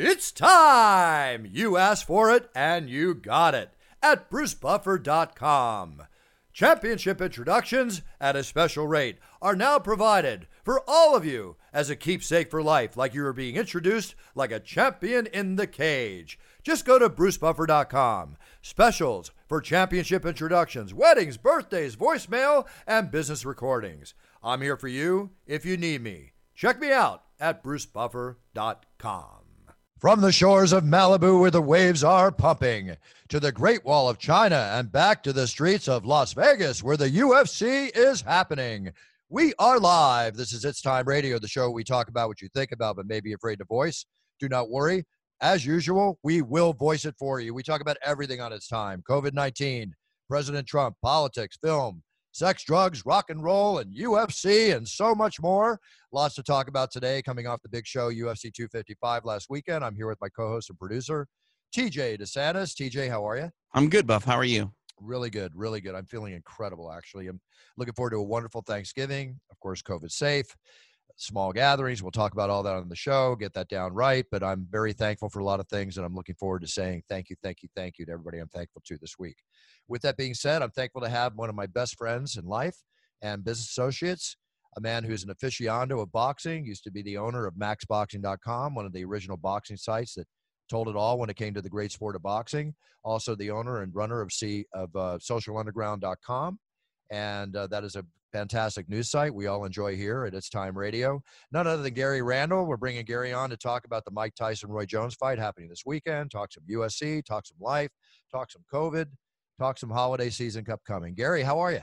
It's time! You asked for it and you got it at brucebuffer.com. Championship introductions at a special rate are now provided for all of you as a keepsake for life, like you are being introduced like a champion in the cage. Just go to brucebuffer.com. Specials for championship introductions, weddings, birthdays, voicemail, and business recordings. I'm here for you if you need me. Check me out at brucebuffer.com. From the shores of Malibu, where the waves are pumping, to the Great Wall of China, and back to the streets of Las Vegas, where the UFC is happening. We are live. This is It's Time Radio, the show we talk about what you think about, but may be afraid to voice. Do not worry. As usual, we will voice it for you. We talk about everything on its time COVID 19, President Trump, politics, film, sex, drugs, rock and roll, and UFC, and so much more. Lots to talk about today. Coming off the big show, UFC 255 last weekend. I'm here with my co host and producer, TJ DeSantis. TJ, how are you? I'm good, Buff. How are you? Really good, really good. I'm feeling incredible, actually. I'm looking forward to a wonderful Thanksgiving. Of course, COVID safe, small gatherings. We'll talk about all that on the show, get that down right. But I'm very thankful for a lot of things, and I'm looking forward to saying thank you, thank you, thank you to everybody I'm thankful to this week. With that being said, I'm thankful to have one of my best friends in life and business associates, a man who's an aficionado of boxing, used to be the owner of MaxBoxing.com, one of the original boxing sites that told it all when it came to the great sport of boxing. Also, the owner and runner of C of uh, SocialUnderground.com, and uh, that is a fantastic news site we all enjoy here at It's Time Radio. None other than Gary Randall. We're bringing Gary on to talk about the Mike Tyson Roy Jones fight happening this weekend. Talk some UFC, talk some life, talk some COVID, talk some holiday season cup coming. Gary, how are you?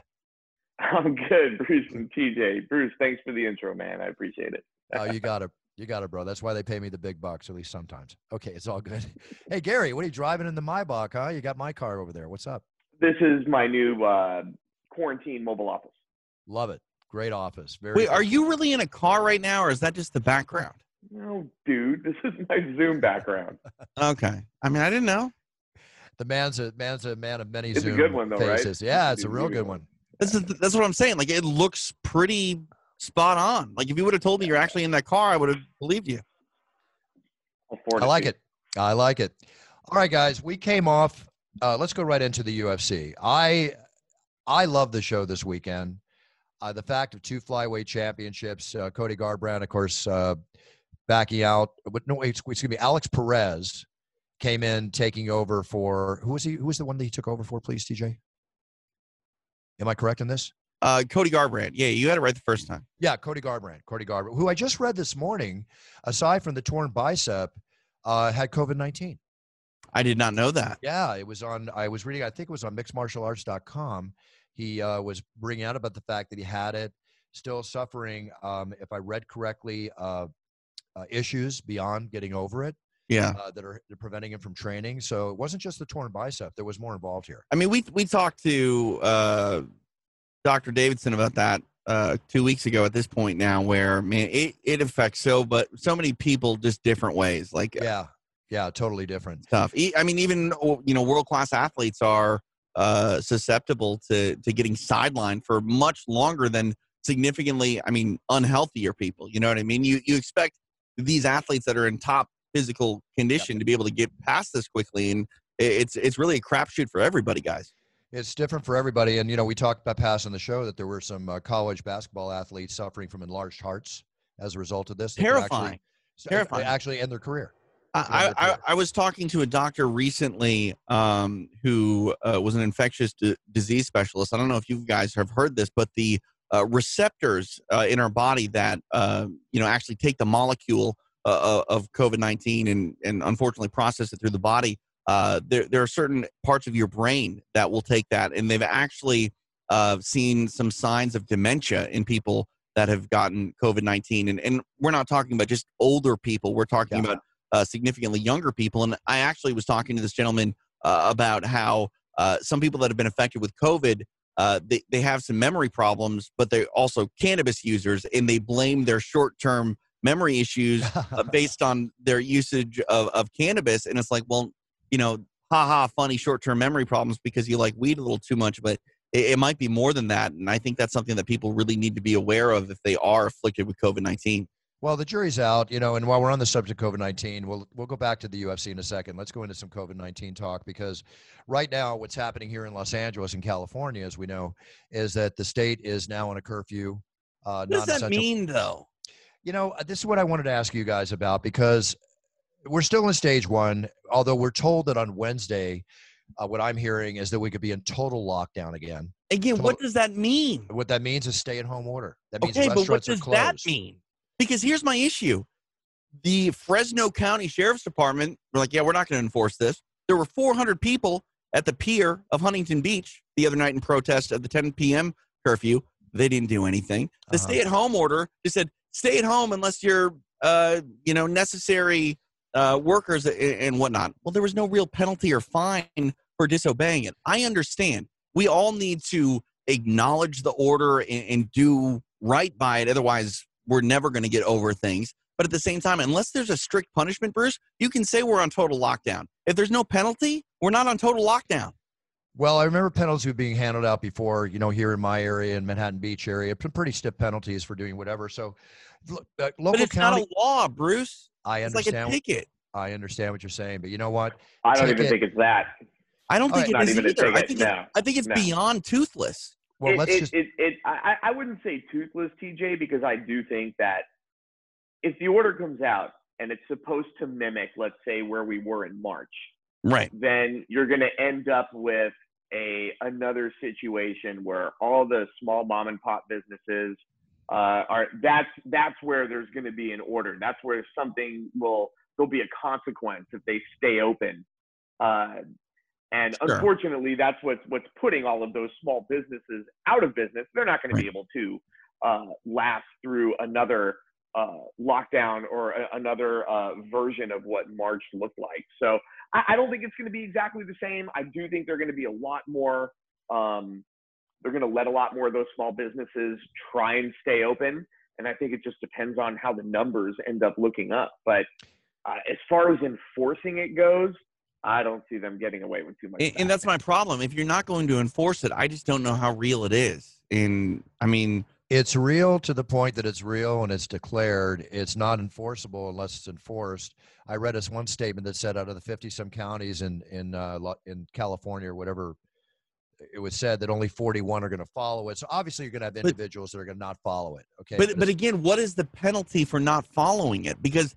I'm good, Bruce and TJ. Bruce, thanks for the intro, man. I appreciate it. oh, you got it. You got it, bro. That's why they pay me the big bucks, at least sometimes. Okay, it's all good. Hey, Gary, what are you driving in the Maybach, huh? You got my car over there. What's up? This is my new uh, quarantine mobile office. Love it. Great office. Very. Wait, are you really in a car right now, or is that just the background? No, dude, this is my Zoom background. okay. I mean, I didn't know. The man's a man's a man of many It's a Zoom good one, though, right? faces. Yeah, it's It's a a real good good one. one. This is that's what I'm saying. Like, it looks pretty spot on. Like, if you would have told me you're actually in that car, I would have believed you. I'll forward I like it. I like it. All right, guys, we came off. Uh, let's go right into the UFC. I I love the show this weekend. Uh, the fact of two flyweight championships. Uh, Cody Garbrandt, of course, uh, backing out. But no, excuse me. Alex Perez came in taking over for who was he? Who was the one that he took over for? Please, TJ. Am I correct in this? Uh, Cody Garbrandt. Yeah, you had it right the first time. Yeah, Cody Garbrandt. Cody Garbrandt, who I just read this morning, aside from the torn bicep, uh, had COVID nineteen. I did not know that. Yeah, it was on. I was reading. I think it was on mixedmartialarts.com. He uh, was bringing out about the fact that he had it, still suffering. Um, if I read correctly, uh, uh, issues beyond getting over it Yeah. uh, that are preventing him from training. So it wasn't just the torn bicep. There was more involved here. I mean, we we talked to uh, Dr. Davidson about that uh, two weeks ago. At this point now, where man, it, it affects so, but so many people just different ways. Like Yeah, yeah, totally different. stuff i mean, even you know, world class athletes are uh, susceptible to to getting sidelined for much longer than significantly. I mean, unhealthier people. You know what I mean? You you expect these athletes that are in top physical condition to be able to get past this quickly, and it's it's really a crapshoot for everybody, guys. It's different for everybody. And, you know, we talked about past on the show that there were some uh, college basketball athletes suffering from enlarged hearts as a result of this. could actually- Terrifying. Terrifying. Actually, end their career. I, I, I. Was talking to a doctor recently um, who uh, was an infectious d- disease specialist. I don't know if you guys have heard this, but the uh, receptors uh, in our body that uh, you know actually take the molecule uh, of COVID nineteen and and unfortunately process it through the body. Uh, there there are certain parts of your brain that will take that, and they've actually uh, seen some signs of dementia in people that have gotten COVID 19. And, and we're not talking about just older people, we're talking Yeah. about uh, significantly younger people. And I actually was talking to this gentleman uh, about how uh, some people that have been affected with COVID. Uh, they, they have some memory problems, but they're also cannabis users, and they blame their short term memory issues uh, based on their usage of, of cannabis. And it's like, well, you know, haha, funny short term memory problems because you like weed a little too much, but it, it might be more than that. And I think that's something that people really need to be aware of if they are afflicted with COVID 19. Well, the jury's out, you know, and while we're on the subject of COVID 19, we'll, we'll go back to the UFC in a second. Let's go into some COVID 19 talk because right now, what's happening here in Los Angeles and California, as we know, is that the state is now on a curfew. Uh, What does that mean, though? You know, uh, this is what I wanted to ask you guys about because we're still in stage one, although we're told that on Wednesday, uh, what I'm hearing is that we could be in total lockdown again. Again, what does that mean? What that means is stay at home order. That means Okay, but what does are closed. that mean? Because here's my issue. The Fresno County Sheriff's Department were like, yeah, we're not going to enforce this. There were 400 people at the pier of Huntington Beach the other night in protest of the 10 p.m. curfew. They didn't do anything. The Uh-huh. stay-at-home order just said, stay at home unless you're, uh, you know, necessary uh, workers and, and whatnot. Well, there was no real penalty or fine for disobeying it. I understand. We all need to acknowledge the order and, and do right by it. Otherwise, we're never going to get over things. But at the same time, unless there's a strict punishment, Bruce, you can say we're on total lockdown. If there's no penalty, we're not on total lockdown. Well, I remember penalties were being handed out before, you know, here in my area in Manhattan Beach area, p- pretty stiff penalties for doing whatever. So, look, uh, local But it's county, not a law, Bruce. I understand. It's like a understand. ticket. I understand what you're saying, but you know what? I don't even think it's that. I don't think right. it Not is even a either. I ticket. think, it, I think it's No. beyond toothless. Well, it, let's it, just. it, it, I, I wouldn't say toothless, TJ, because I do think that if the order comes out and it's supposed to mimic, let's say, where we were in March, Right. then you're going to end up with a another situation where all the small mom and pop businesses uh, are that's that's where there's going to be an order. That's where something will there'll be a consequence if they stay open. Uh, and Sure. unfortunately, that's what's what's putting all of those small businesses out of business. They're not going to be able to uh, last through another uh, lockdown or a, another uh, version of what March looked like. So I, I don't think it's going to be exactly the same. I do think they're going to be a lot more. Um, they're going to let a lot more of those small businesses try and stay open, and I think it just depends on how the numbers end up looking up. But uh, as far as enforcing it goes, I don't see them getting away with too much. And, of and that's my problem. If you're not going to enforce it, I just don't know how real it is. And I mean, It's real to the point that it's real and it's declared. It's not enforceable unless it's enforced. I read this one statement that said out of the 50 some counties in in uh, in California or whatever, it was said that only 41 are going to follow it. So obviously you're going to have But- individuals that are going to not follow it. Okay, but but this- again, what is the penalty for not following it? Because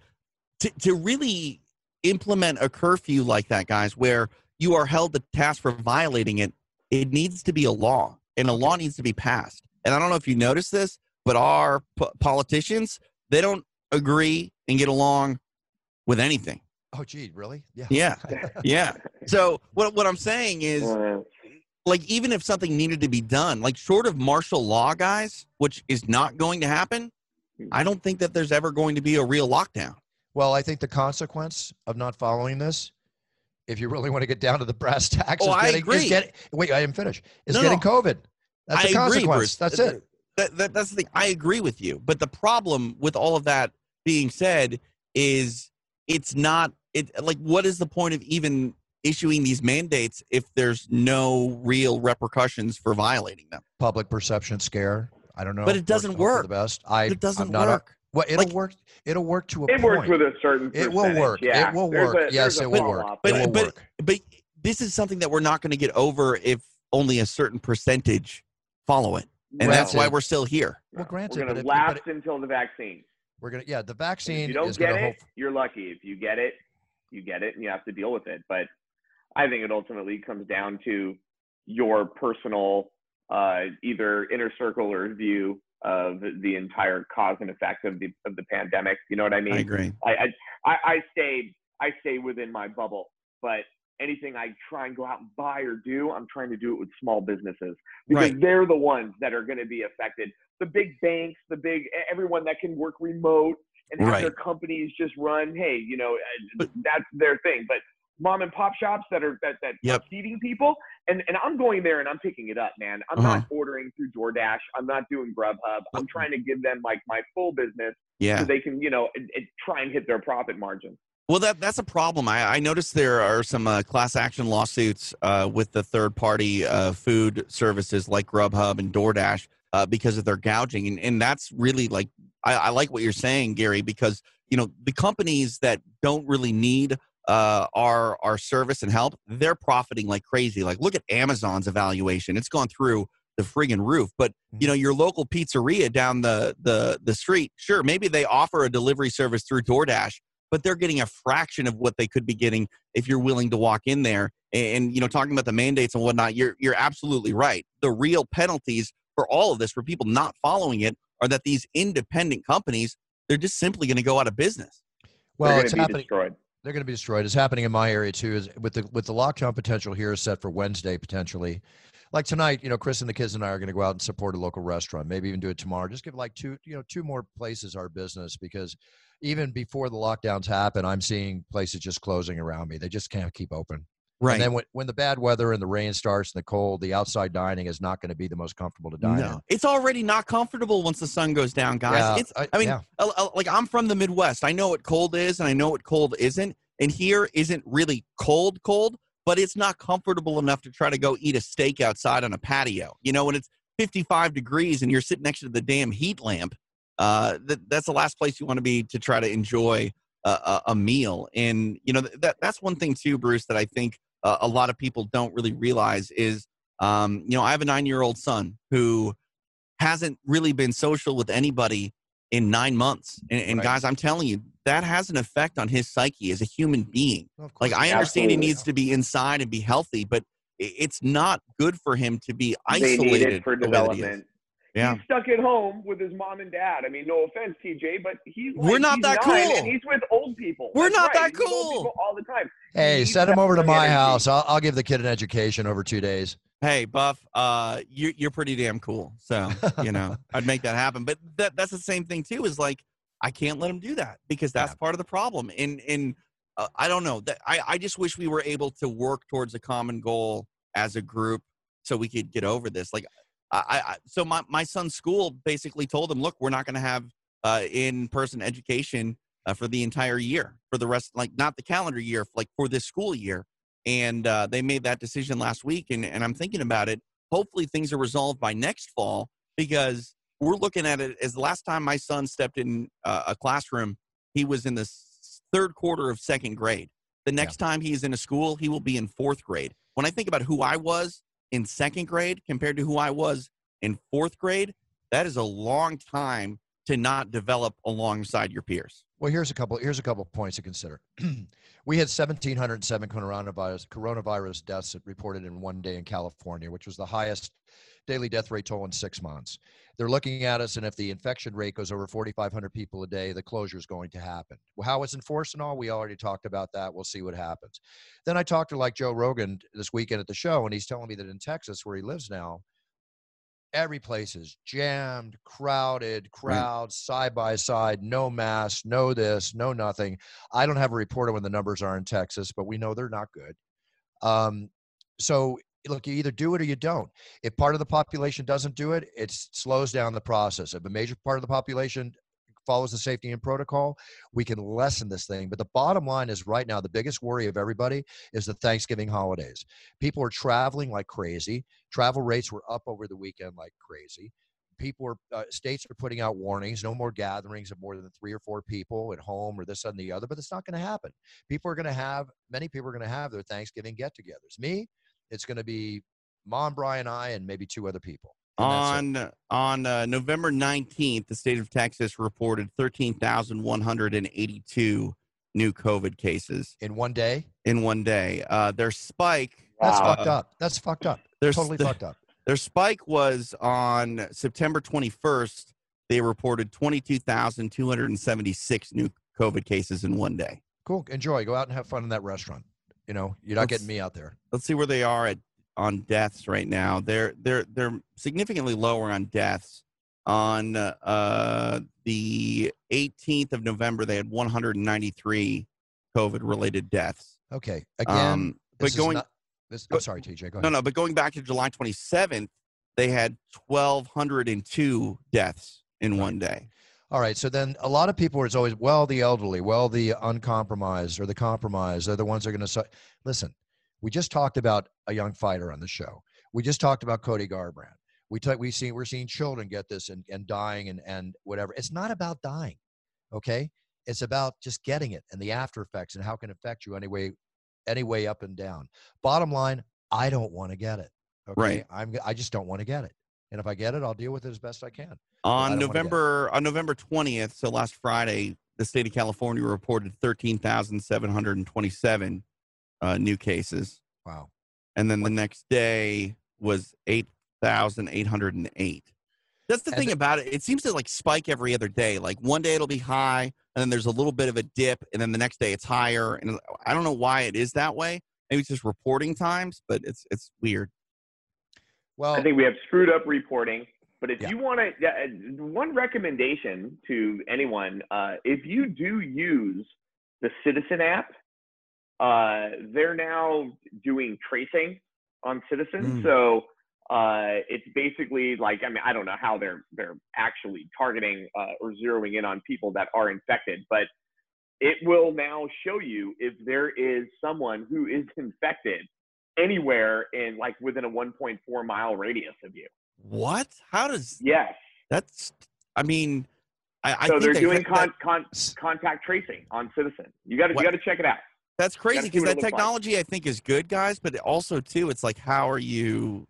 to to really implement a curfew like that, guys, where you are held to task for violating it, it needs to be a law, and a law needs to be passed. And I don't know if you noticed this, but our po- politicians they don't agree and get along with anything. oh gee, really? Yeah. Yeah, yeah. So what what I'm saying is, like, even if something needed to be done, like short of martial law, guys, which is not going to happen, I don't think that there's ever going to be a real lockdown. Well, I think the consequence of not following this, if you really want to get down to the brass tacks, Oh, is I getting, agree. Is getting, wait, I am finished. Is No, getting no. COVID. That's I the agree, consequence. Bruce. That's uh, it. That, that, that's the thing. I agree with you. But the problem with all of that being said is it's not it like what is the point of even issuing these mandates if there's no real repercussions for violating them? Public perception scare. I don't know. But it doesn't work. The best. I. It doesn't I'm work. Well, it'll Like- work. It'll work to a it point. works with a certain. It will work. It will There's work. a- Yes, it will work. off. It will but- work. But this is something that we're not going to get over if only a certain percentage follow it. And that's why we're still here. Well, granted, we're going to last it- until the vaccine. We're gonna. Yeah, the vaccine if you don't get it, hope. you're lucky. If you get it, you get it, and you have to deal with it. But I think it ultimately comes down to your personal, uh, either inner circle or view of the entire cause and effect of the of the pandemic. You know what I mean? I agree. I, I, I, stay I stay within my bubble, but anything I try and go out and buy or do, I'm trying to do it with small businesses because Right. they're the ones that are going to be affected the big banks, the big everyone that can work remote and have Right. their companies just run. Hey, you know, uh, that's their thing. But mom and pop shops that are that that Yep. are feeding people, and and I'm going there and I'm picking it up, man. I'm Uh-huh. not ordering through DoorDash. I'm not doing Grubhub. I'm trying to give them like my full business Yeah. so they can, you know, try and hit their profit margin. Well, that that's a problem. I, I noticed there are some uh, class action lawsuits uh, with the third party uh, food services like Grubhub and DoorDash uh, because of their gouging, and and that's really like I, I like what you're saying, Gary, because you know the companies that don't really need uh, our our service and help, they're profiting like crazy. Like look at Amazon's evaluation; it's gone through the friggin' roof. But you know your local pizzeria down the the the street, sure, maybe they offer a delivery service through DoorDash but they're getting a fraction of what they could be getting if you're willing to walk in there. And, you know, talking about the mandates and whatnot, you're you're absolutely right. The real penalties for all of this, for people not following it, are that these independent companies they're just simply going to go out of business. Well, it's going happening. destroyed. They're going to be destroyed. It's happening in my area too. Is with the with the lockdown potential here is set for Wednesday potentially. Like tonight, you know, Chris and the kids and I are going to go out and support a local restaurant. Maybe even do it tomorrow. Just give like two, you know, two more places our business because even before the lockdowns happen, I'm seeing places just closing around me. They just can't keep open. And then when, when the bad weather and the rain starts and the cold, the outside dining is not going to be the most comfortable to dine in. no, it's already not comfortable once the sun goes down, guys. Yeah, it's, I, I- mean, yeah. like I'm from the Midwest. I know what cold is, and I know what cold isn't. And here isn't really cold, cold, but it's not comfortable enough to try to go eat a steak outside on a patio. You know, when it's 55 degrees and you're sitting next to the damn heat lamp, uh, that, that's the last place you want to be to try to enjoy a, a, a meal. And you know, that that's one thing too, Bruce, that I think uh, a lot of people don't really realize is, um, you know, I have a nine-year-old son who hasn't really been social with anybody in nine months. And, and Right. guys, I'm telling you, that has an effect on his psyche as a human being. Of Like, I it understand he Absolutely. needs to be inside and be healthy, but it's not good for him to be They isolated need it for the way that he is. development. Yeah. He's stuck at home with his mom and dad. I mean, no offense, TJ, but he's like, We're not he's that nine, cool. And he's with old people. We're That's not right. that He's with old cool. people all the time. Hey, He's send him over to my energy. house. I'll, I'll give the kid an education over two days. Hey, Buff, uh, you, you're pretty damn cool. So, you know, I'd make that happen. But that, that's the same thing, too, is like, I can't let him do that because that's Yeah. part of the problem. And, and uh, I don't know. That, I, I just wish we were able to work towards a common goal as a group so we could get over this. Like, I, I so my, my son's school basically told him, look, we're not going to have uh, in-person education uh, for the entire year, for the rest, like not the calendar year, like for this school year. And uh, they made that decision last week, and, and I'm thinking about it. Hopefully, things are resolved by next fall because we're looking at it as the last time my son stepped in uh, a classroom, he was in the third quarter of second grade. The next time he is in a school, he will be in fourth grade. When I think about who I was in second grade compared to who I was in fourth grade, that is a long time to not develop alongside your peers. Well, here's a couple. Here's a couple points to consider. we had 1,707 coronavirus coronavirus deaths reported in one day in California, which was the highest daily death rate toll in six months. They're looking at us, and if the infection rate goes over 4,500 people a day, the closure is going to happen. Well, how it's enforced and all, we already talked about that. We'll see what happens. Then I talked to like Joe Rogan this weekend at the show, and he's telling me that in Texas, where he lives now, every place is jammed, crowded, crowds side by side, no mask, no this, no nothing. I don't have a report on when the numbers are in Texas, but we know they're not good. Um, so look, you either do it or you don't. If part of the population doesn't do it, it slows down the process. If a major part of the population follows the safety and protocol, we can lessen this thing. But the bottom line is right now, the biggest worry of everybody is the Thanksgiving holidays. People are traveling like crazy. Travel rates were up over the weekend like crazy. People are, uh, states are putting out warnings no more gatherings of more than three or four people at home or this and the other, but it's not going to happen. People are going to have, many people are going to have their Thanksgiving get togethers. Me, it's going to be mom, Brian, I, and maybe two other people. And. On on uh, November 19th, the state of Texas reported 13,182 new COVID cases in one day. in one day. Uh, their spike, That's Wow. fucked up. That's fucked up. their, Totally fucked up. their spike was on September 21st. They reported 22,276 new COVID cases in one day. Cool. Enjoy. Go out and have fun in that restaurant. You know, you're not Let's- getting me out there. Let's see where they are at on deaths right now. They're they're they're significantly lower on deaths. On uh, the 18th of November, they had 193 COVID related deaths. Okay. Again, Um, but this is going not- this, I'm sorry, TJ. Go ahead. no, no, but going back to July 27th, they had 1,202 deaths in one day. All right. So then a lot of people is always, well, the elderly, well, the uncompromised or the compromised, they're the ones that are going to. Listen, we just talked about a young fighter on the show. We just talked about Cody Garbrandt. We talk, we see we're seeing children get this and, and dying and, and whatever. It's not about dying. Okay. It's about just getting it and the after effects and how it can affect you anyway, any way up and down. Bottom line, I don't want to get it. Okay. Right. I'm I just don't want to get it. And if I get it, I'll deal with it as best I can. On get- November on November 20th, so last Friday, the state of California reported 13,727 uh, new cases. Wow. and then the next day was 8,808. That's the And thing the- about it. It seems to like spike every other day. Like one day it'll be high, and then there's a little bit of a dip, and then the next day it's higher. And I don't know why it is that way. Maybe it's just reporting times, but it's it's weird. Well, I think we have screwed up reporting. But if Yeah. you want to, uh, one recommendation to anyone, uh, if you do use the Citizen app, uh, they're now doing tracing on Citizen. Mm. So uh, it's basically like, I mean, I don't know how they're they're actually targeting uh, or zeroing in on people that are infected, but it will now show you if there is someone who is infected anywhere in like within a 1.4 mile radius of you. What? How does Yes. that's? I mean, I, I so think they're I doing heard that- con, con, contact tracing on Citizen. You got to you got to check it out. that's crazy because that looks like. technology I think is good, guys. But also too, it's like how are you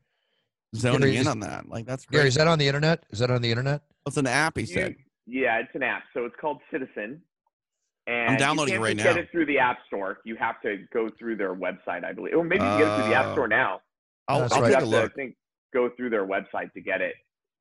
zoning Gary, in on that? Like that's Gary, crazy. is that on the internet? Is that on the internet? It's an app. He You- said. yeah, it's an app. So it's called Citizen. And I'm downloading you it can't right just get it through the App Store. You have to go through their website, I believe. Or maybe you can get it through the App Oh. Store now. I'll, I'll right. Take a have to, I think, go through their website to get it.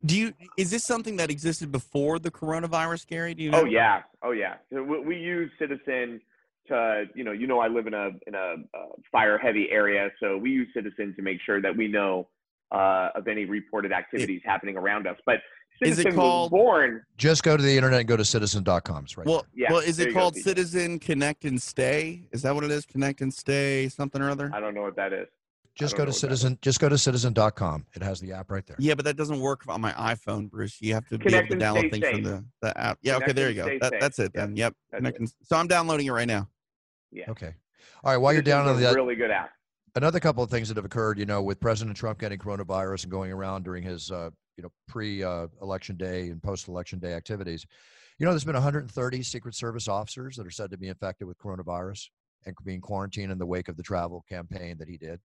Do you is this something that existed before the coronavirus, Gary? Do you know? Oh yeah, oh yeah. So we, we use Citizen to, you know, you know, I live in a in a uh, fire heavy area, so we use Citizen to make sure that we know uh, of any reported activities happening around us. But Is it called- was born. Just go to the internet and go to citizen.com. It's right. Well, Yeah, well, is it you go, called TJ. Citizen Connect and Stay? Is that what it is? Connect and Stay, something or other? I don't know what that is. just go to know what that is. citizen. Just go to citizen.com. It has the app right there. Yeah, but that doesn't work on my iPhone, Bruce. You have to Connect be able to download stay things from the, the app. Yeah, okay, there you go. That, that's it then. Yep. that's Connect it. so I'm downloading it right now. Yeah. Okay. All right. While you're down on the really good app. another couple of things that have occurred. You know, with President Trump getting coronavirus and going around during his, uh, you know, pre-election day and post-election day activities. You know, there's been 130 Secret Service officers that are said to be infected with coronavirus and being quarantined in the wake of the travel campaign that he did.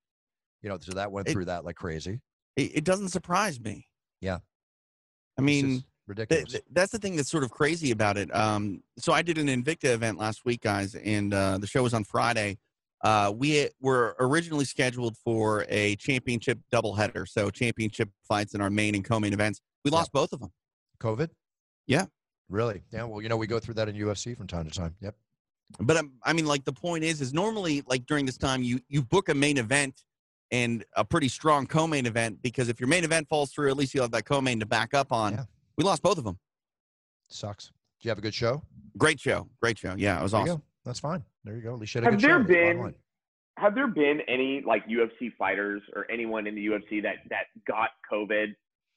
You know, so that went It- through that like crazy. It, it doesn't surprise me. Yeah. I mean, ridiculous. Th- th- that's the thing that's sort of crazy about it. Um, so I did an Invicta event last week, guys, and uh, the show was on Friday. Uh, we were originally scheduled for a championship doubleheader, so championship fights in our main and co-main events. We Yeah. lost both of them. COVID? Yeah. Really? Yeah. Well, you know, we go through that in UFC from time to time. Yep. But um, I mean, like the point is, is normally like during this time you you book a main event and a pretty strong co-main event because if your main event falls through, at least you'll have that co-main to back up on. Yeah. We lost both of them. Sucks. Do you have a good show? Great show, great show. Yeah, it was There you awesome. Go. That's fine. There you go. At least you had a Have good there show. That's the bottom been line. have there been any like UFC fighters or anyone in the UFC that that got COVID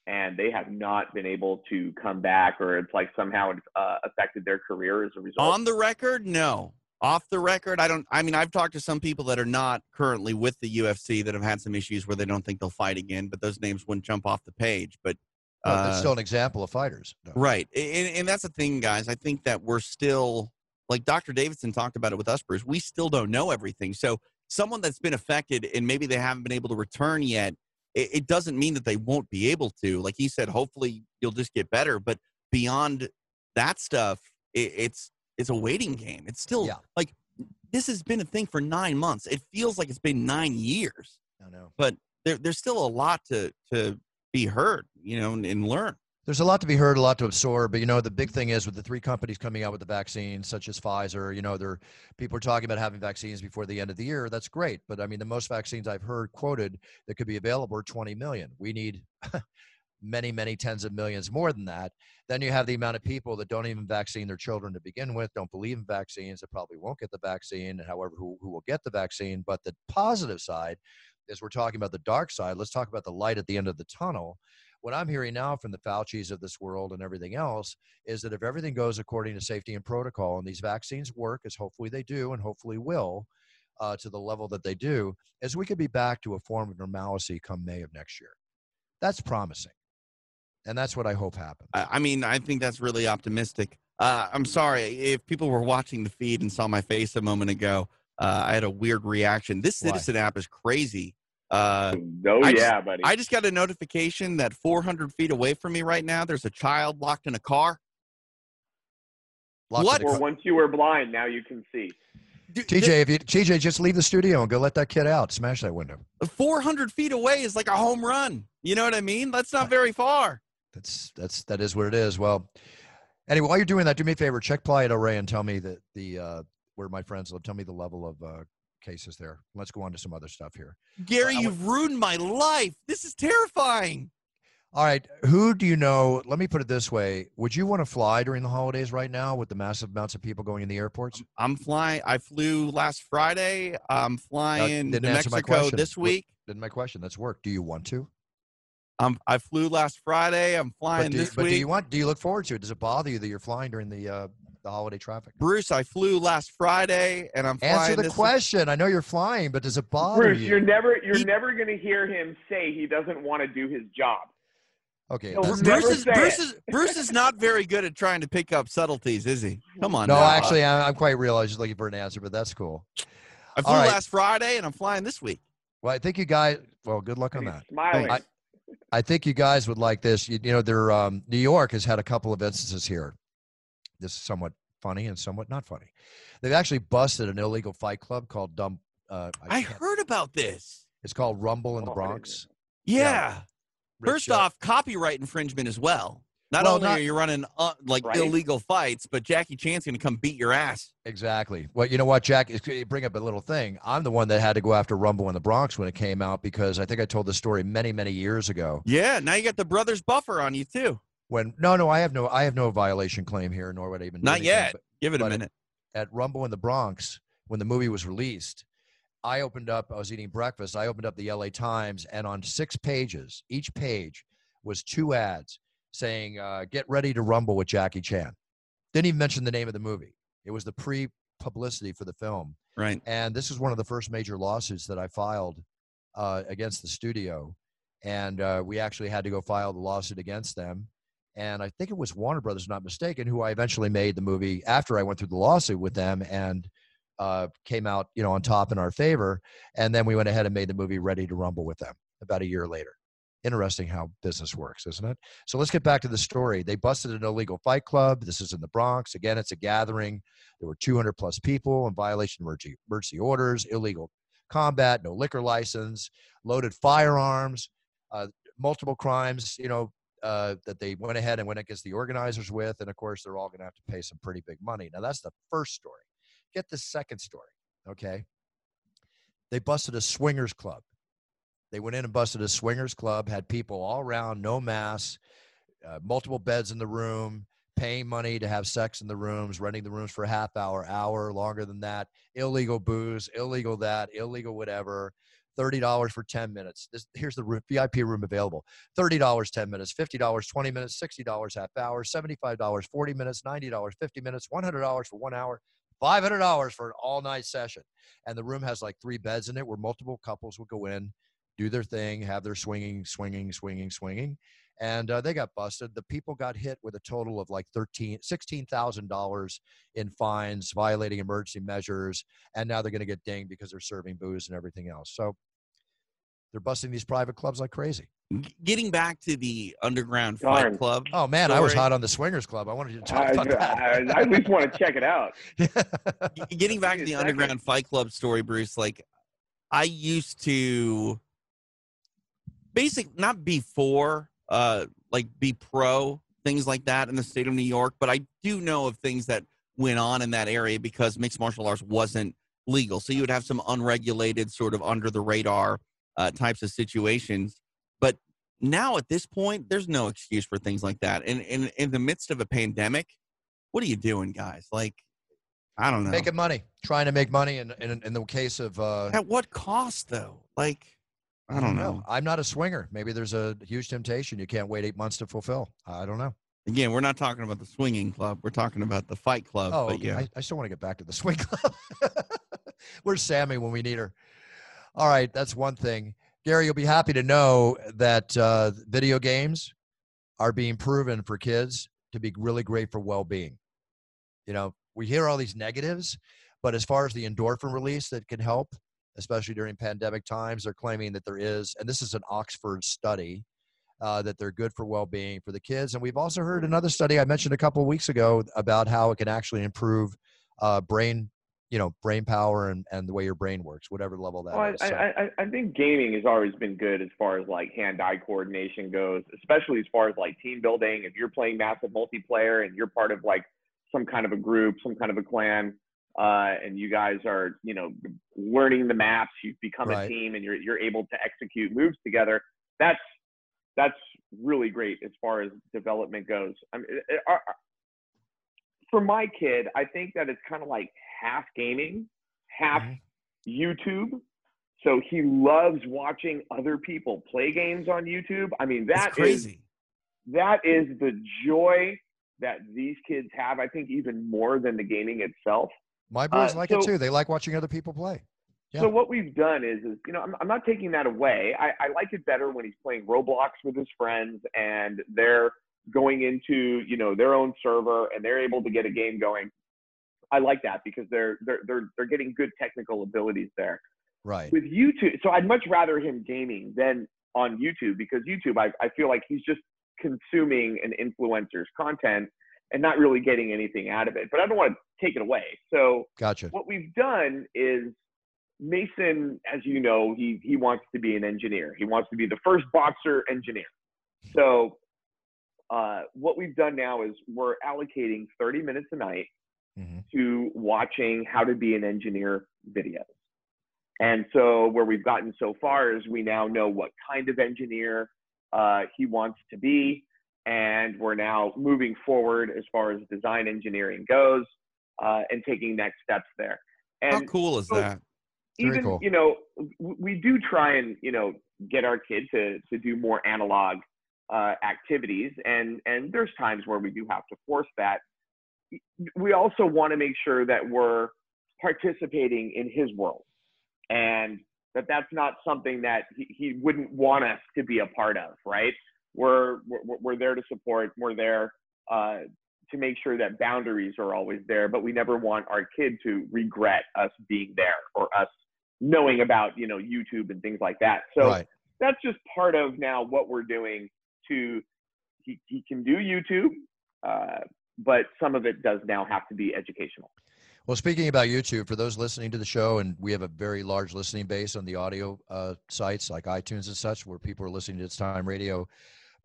and they have not been able to come back, or it's like somehow it's uh, affected their career as a result? On the record, no. Off the record, I don't. I mean, I've talked to some people that are not currently with the UFC that have had some issues where they don't think they'll fight again, but those names wouldn't jump off the page. But Well, that's uh, still an example of fighters. though. Right. And, and that's the thing, guys. I think that we're still, like Dr. Davidson talked about it with us, Bruce, we still don't know everything. So, someone that's been affected and maybe they haven't been able to return yet, it, it doesn't mean that they won't be able to. Like he said, hopefully you'll just get better. But beyond that stuff, it, it's it's a waiting game. It's still Yeah. like this has been a thing for nine months. It feels like it's been nine years. I know. But there, there's still a lot to to be heard, you know, and, and learn. There's a lot to be heard, a lot to absorb. But you know, the big thing is with the three companies coming out with the vaccines, such as Pfizer. You know, they're people are talking about having vaccines before the end of the year. That's great, but I mean, the most vaccines I've heard quoted that could be available are 20 million. We need many, many tens of millions more than that. Then you have the amount of people that don't even vaccine their children to begin with, don't believe in vaccines, that probably won't get the vaccine, and however, who, who will get the vaccine. But the positive side is we're talking about the dark side. Let's talk about the light at the end of the tunnel. What I'm hearing now from the Fauci's of this world and everything else is that if everything goes according to safety and protocol and these vaccines work, as hopefully they do and hopefully will, uh, to the level that they do, is we could be back to a form of normalcy come May of next year. That's promising. And that's what I hope happens. I, mean, I think that's really optimistic. Uh, I'm sorry if people were watching the feed and saw my face a moment ago. Uh, I had a weird reaction. This Why? Citizen app is crazy. Uh, oh I yeah, just- buddy. I just got a notification that 400 feet away from me right now, there's a child locked in a car. Lots what? or the once you were blind, now you can see. Dude, TJ, if you TJ, just leave the studio and go let that kid out. Smash that window. 400 feet away is like a home run. You know what I mean? That's not very far. That's that's that is what it is. Well, anyway, while you're doing that, do me a favor, check Playa del Rey and tell me that the uh, where my friends live. Tell me the level of uh, cases there. Let's go on to some other stuff here. Gary, I you've ruined my life. This is terrifying. All right, who do you know? Let me put it this way: Would you want to fly during the holidays right now with the massive amounts of people going in the airports? I'm flying. I flew last Friday. I'm flying to didn't answer my Mexico this week. Didn't my question? That's work. Do you want to? Um, I flew last Friday. I'm flying But, do, this but week. do you want? Do you look forward to it? Does it bother you that you're flying during the uh, the holiday traffic? Bruce, I flew last Friday, and I'm flying Answer the this question. I know you're flying, but does it bother Bruce, you? you're never you're He- never going to hear him say he doesn't want to do his job. okay. He'll that's- never Bruce is Bruce it. is Bruce is not very good at trying to pick up subtleties, is he? Come on. no, now. actually, I- I'm quite real. I was just looking for an answer, but that's cool. I flew all right. last Friday, and I'm flying this week. Well, I think you guys. Well, good luck on that. smiling. I- I think you guys would like this. You, you know, there. Um, New York has had a couple of instances here. This is somewhat funny and somewhat not funny. They've actually busted an illegal fight club called Dumb. Uh, I can't- heard about this. It's called Rumble in the Oh, I didn't Bronx. Yeah. Yeah. First Rich, off, copyright infringement as well. Not Well, only not- are you running uh, like Right. illegal fights, but Jackie Chan's going to come beat your ass. Exactly. Well, you know what, Jack? Bring up a little thing. I'm the one that had to go after Rumble in the Bronx when it came out because I think I told the story many, many years ago. Yeah. Now you got the brothers buffer on you too. When no, no, I have no, I have no violation claim here, nor would I even. Not anything, yet. but- Give it a minute. at Rumble in the Bronx when the movie was released, I opened up, I was eating breakfast. I opened up the LA Times, and on six pages, each page was two ads saying, uh, Get ready to rumble with Jackie Chan. Didn't even mention the name of the movie. It was the pre publicity for the film. Right. And this is one of the first major lawsuits that I filed uh, against the studio. And uh, we actually had to go file the lawsuit against them. And I think it was Warner Brothers, not mistaken, who I eventually made the movie after I went through the lawsuit with them and uh, came out, you know, on top in our favor. And then we went ahead and made the movie Ready to Rumble with them about a year later. Interesting how business works, isn't it? So let's get back to the story. They busted an illegal fight club. This is in the Bronx. Again, it's a gathering. There were 200 plus people in violation of emergency, orders, illegal combat, no liquor license, loaded firearms, uh, multiple crimes, you know, uh, that they went ahead and went against the organizers with. And of course, they're all going to have to pay some pretty big money. Now, that's the first story. Get the second story, okay? They busted a swingers club. They went in and busted a swingers club, had people all around, no mass, uh, multiple beds in the room, paying money to have sex in the rooms, renting the rooms for a half hour, hour, longer than that, illegal booze, illegal that, illegal whatever. Thirty dollars for ten minutes. This, here's the room, VIP room available. Thirty dollars, ten minutes. Fifty dollars, twenty minutes. Sixty dollars, half hour. Seventy-five dollars, forty minutes. Ninety dollars, fifty minutes. One hundred dollars for one hour. Five hundred dollars for an all-night session. And the room has like three beds in it, where multiple couples will go in, do their thing, have their swinging, swinging, swinging, swinging, and uh, they got busted. The people got hit with a total of like thirteen, sixteen thousand dollars in fines, violating emergency measures, and now they're going to get dinged because they're serving booze and everything else. So they're busting these private clubs like crazy. Getting back to the underground Darn. fight club. Oh man, I was hot on the swingers club. I wanted you to talk I, about I, that. I at least want to check it out. Getting back to the a second. underground fight club story, Bruce. Like, I used to basic not before, uh, like be pro things like that in the state of New York, but I do know of things that went on in that area because mixed martial arts wasn't legal. So you would have some unregulated, sort of under the radar uh, types of situations. But now at this point, there's no excuse for things like that. And in, in the midst of a pandemic, what are you doing, guys? Like, I don't know. Making money, trying to make money. And in, in, in, the case of uh, at what cost, though? Like, I don't know. I'm not a swinger. Maybe there's a huge temptation you can't wait eight months to fulfill. I don't know. Again, we're not talking about the swinging club. We're talking about the fight club. Oh, but yeah. I, I still want to get back to the swing club. Where's Sammy when we need her? All right, that's one thing. Gary, you'll be happy to know that uh, video games are being proven for kids to be really great for well-being. You know, we hear all these negatives, but as far as the endorphin release that can help, especially during pandemic times, they're claiming that there is, and this is an Oxford study, uh, that they're good for well-being for the kids. And we've also heard another study I mentioned a couple of weeks ago about how it can actually improve uh, brain, you know, brain power and, and the way your brain works, whatever level that well, is. I, So- I, I think gaming has always been good as far as like hand-eye coordination goes, especially as far as like team building. If you're playing massive multiplayer and you're part of like some kind of a group, some kind of a clan, uh, and you guys are, you know, learning the maps, you've become Right. a team, and you're you're able to execute moves together. That's that's really great as far as development goes. I mean, it- it- our- for my kid, I think that it's kind of like half gaming, half Mhm. YouTube. So he loves watching other people play games on YouTube. I mean, That's that is crazy. that is the joy that these kids have. I think even more than the gaming itself. My boys Uh, like it too. They like watching other people play. Yeah. So what we've done is, is you know, I'm, I'm not taking that away. I, I like it better when he's playing Roblox with his friends and they're going into, you know, their own server and they're able to get a game going. I like that because they're they're they're they're getting good technical abilities there. Right. With YouTube, so I'd much rather him gaming than on YouTube because YouTube, I, I feel like he's just consuming an influencer's content and not really getting anything out of it. But I don't want to take it away. So Gotcha. what we've done is Mason, as you know, he he wants to be an engineer. He wants to be the first boxer engineer. So uh, what we've done now is we're allocating 30 minutes a night hmm to watching how to be an engineer videos. And so where we've gotten so far is we now know what kind of engineer uh, he wants to be, and we're now moving forward as far as design engineering goes uh, and taking next steps there. And How cool is so- that? Very even cool. you know we do try and you know get our kid to to do more analog uh, activities and and there's times where we do have to force that we also want to make sure that we're participating in his world and that that's not something that he, he wouldn't want us to be a part of right we're we're, we're there to support we're there uh, to make sure that boundaries are always there but we never want our kid to regret us being there or us knowing about you know youtube and things like that so right. that's just part of now what we're doing to he, he can do youtube uh, but some of it does now have to be educational Well, speaking about YouTube, for those listening to the show, and we have a very large listening base on the audio uh, sites like iTunes and such, where people are listening to It's Time Radio.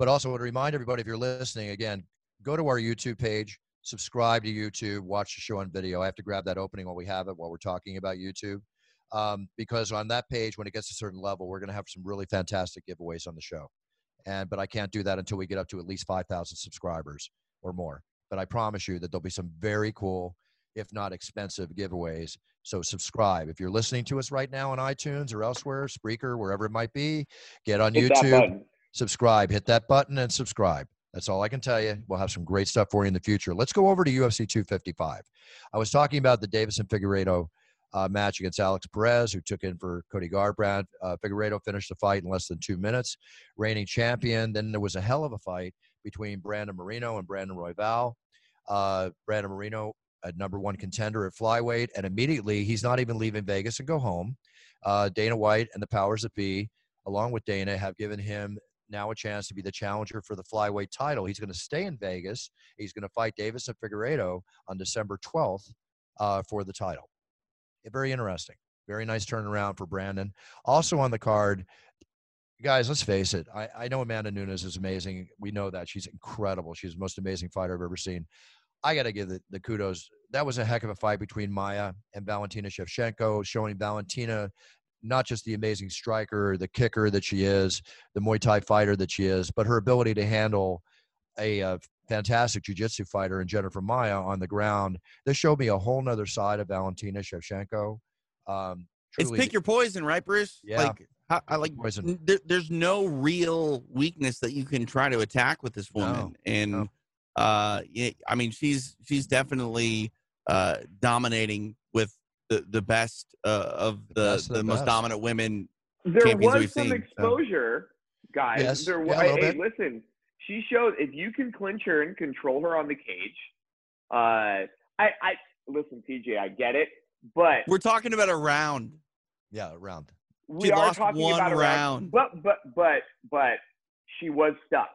But also, I want to remind everybody if you're listening, again, go to our YouTube page, subscribe to YouTube, watch the show on video. I have to grab that opening while we have it, while we're talking about YouTube. Um, because on that page, when it gets to a certain level, we're going to have some really fantastic giveaways on the show. And but I can't do that until we get up to at least 5,000 subscribers or more. But I promise you that there'll be some very cool if not expensive giveaways. So subscribe. If you're listening to us right now on iTunes or elsewhere, Spreaker, wherever it might be, get on Hit YouTube. Subscribe, hit that button and subscribe. That's all I can tell you. We'll have some great stuff for you in the future. Let's go over to UFC 255. I was talking about the Deiveson Figueiredo uh, match against Alex Perez, who took in for Cody Garbrandt. Uh, Figueiredo finished the fight in less than two minutes, reigning champion. Then there was a hell of a fight between Brandon Moreno and Brandon Royval. Uh, Brandon Moreno, a number one contender at flyweight, and immediately he's not even leaving Vegas and go home. Uh, Dana White and the powers that be, along with Dana, have given him now a chance to be the challenger for the flyweight title. He's going to stay in Vegas. He's going to fight Deiveson Figueiredo on December 12th uh, for the title. Very interesting. Very nice turnaround for Brandon. Also on the card, guys, let's face it. I, I know Amanda Nunes is amazing. We know that. She's incredible. She's the most amazing fighter I've ever seen. I got to give the, the kudos. That was a heck of a fight between Maia and Valentina Shevchenko, showing Valentina not just the amazing striker, the kicker that she is, the Muay Thai fighter that she is, but her ability to handle a, a fantastic jiu-jitsu fighter and Jennifer Maia on the ground. This showed me a whole nother side of Valentina Shevchenko. Um, it's pick your poison, right, Bruce? Yeah. Like, I, I like. Poison. There, there's no real weakness that you can try to attack with this woman, No, and no. uh, yeah, I mean, she's she's definitely uh, dominating with the the best uh, of The the best of the, the most best. dominant women. There champions was we've some seen, so. exposure, guys. Yes, There, yeah, a hey, bit. listen, she showed if you can clinch her and control her on the cage. Uh, I, I listen, TJ, I get it, but We're talking about a round. Yeah, a round. we she are lost talking one about a round. But but but but she was stuck.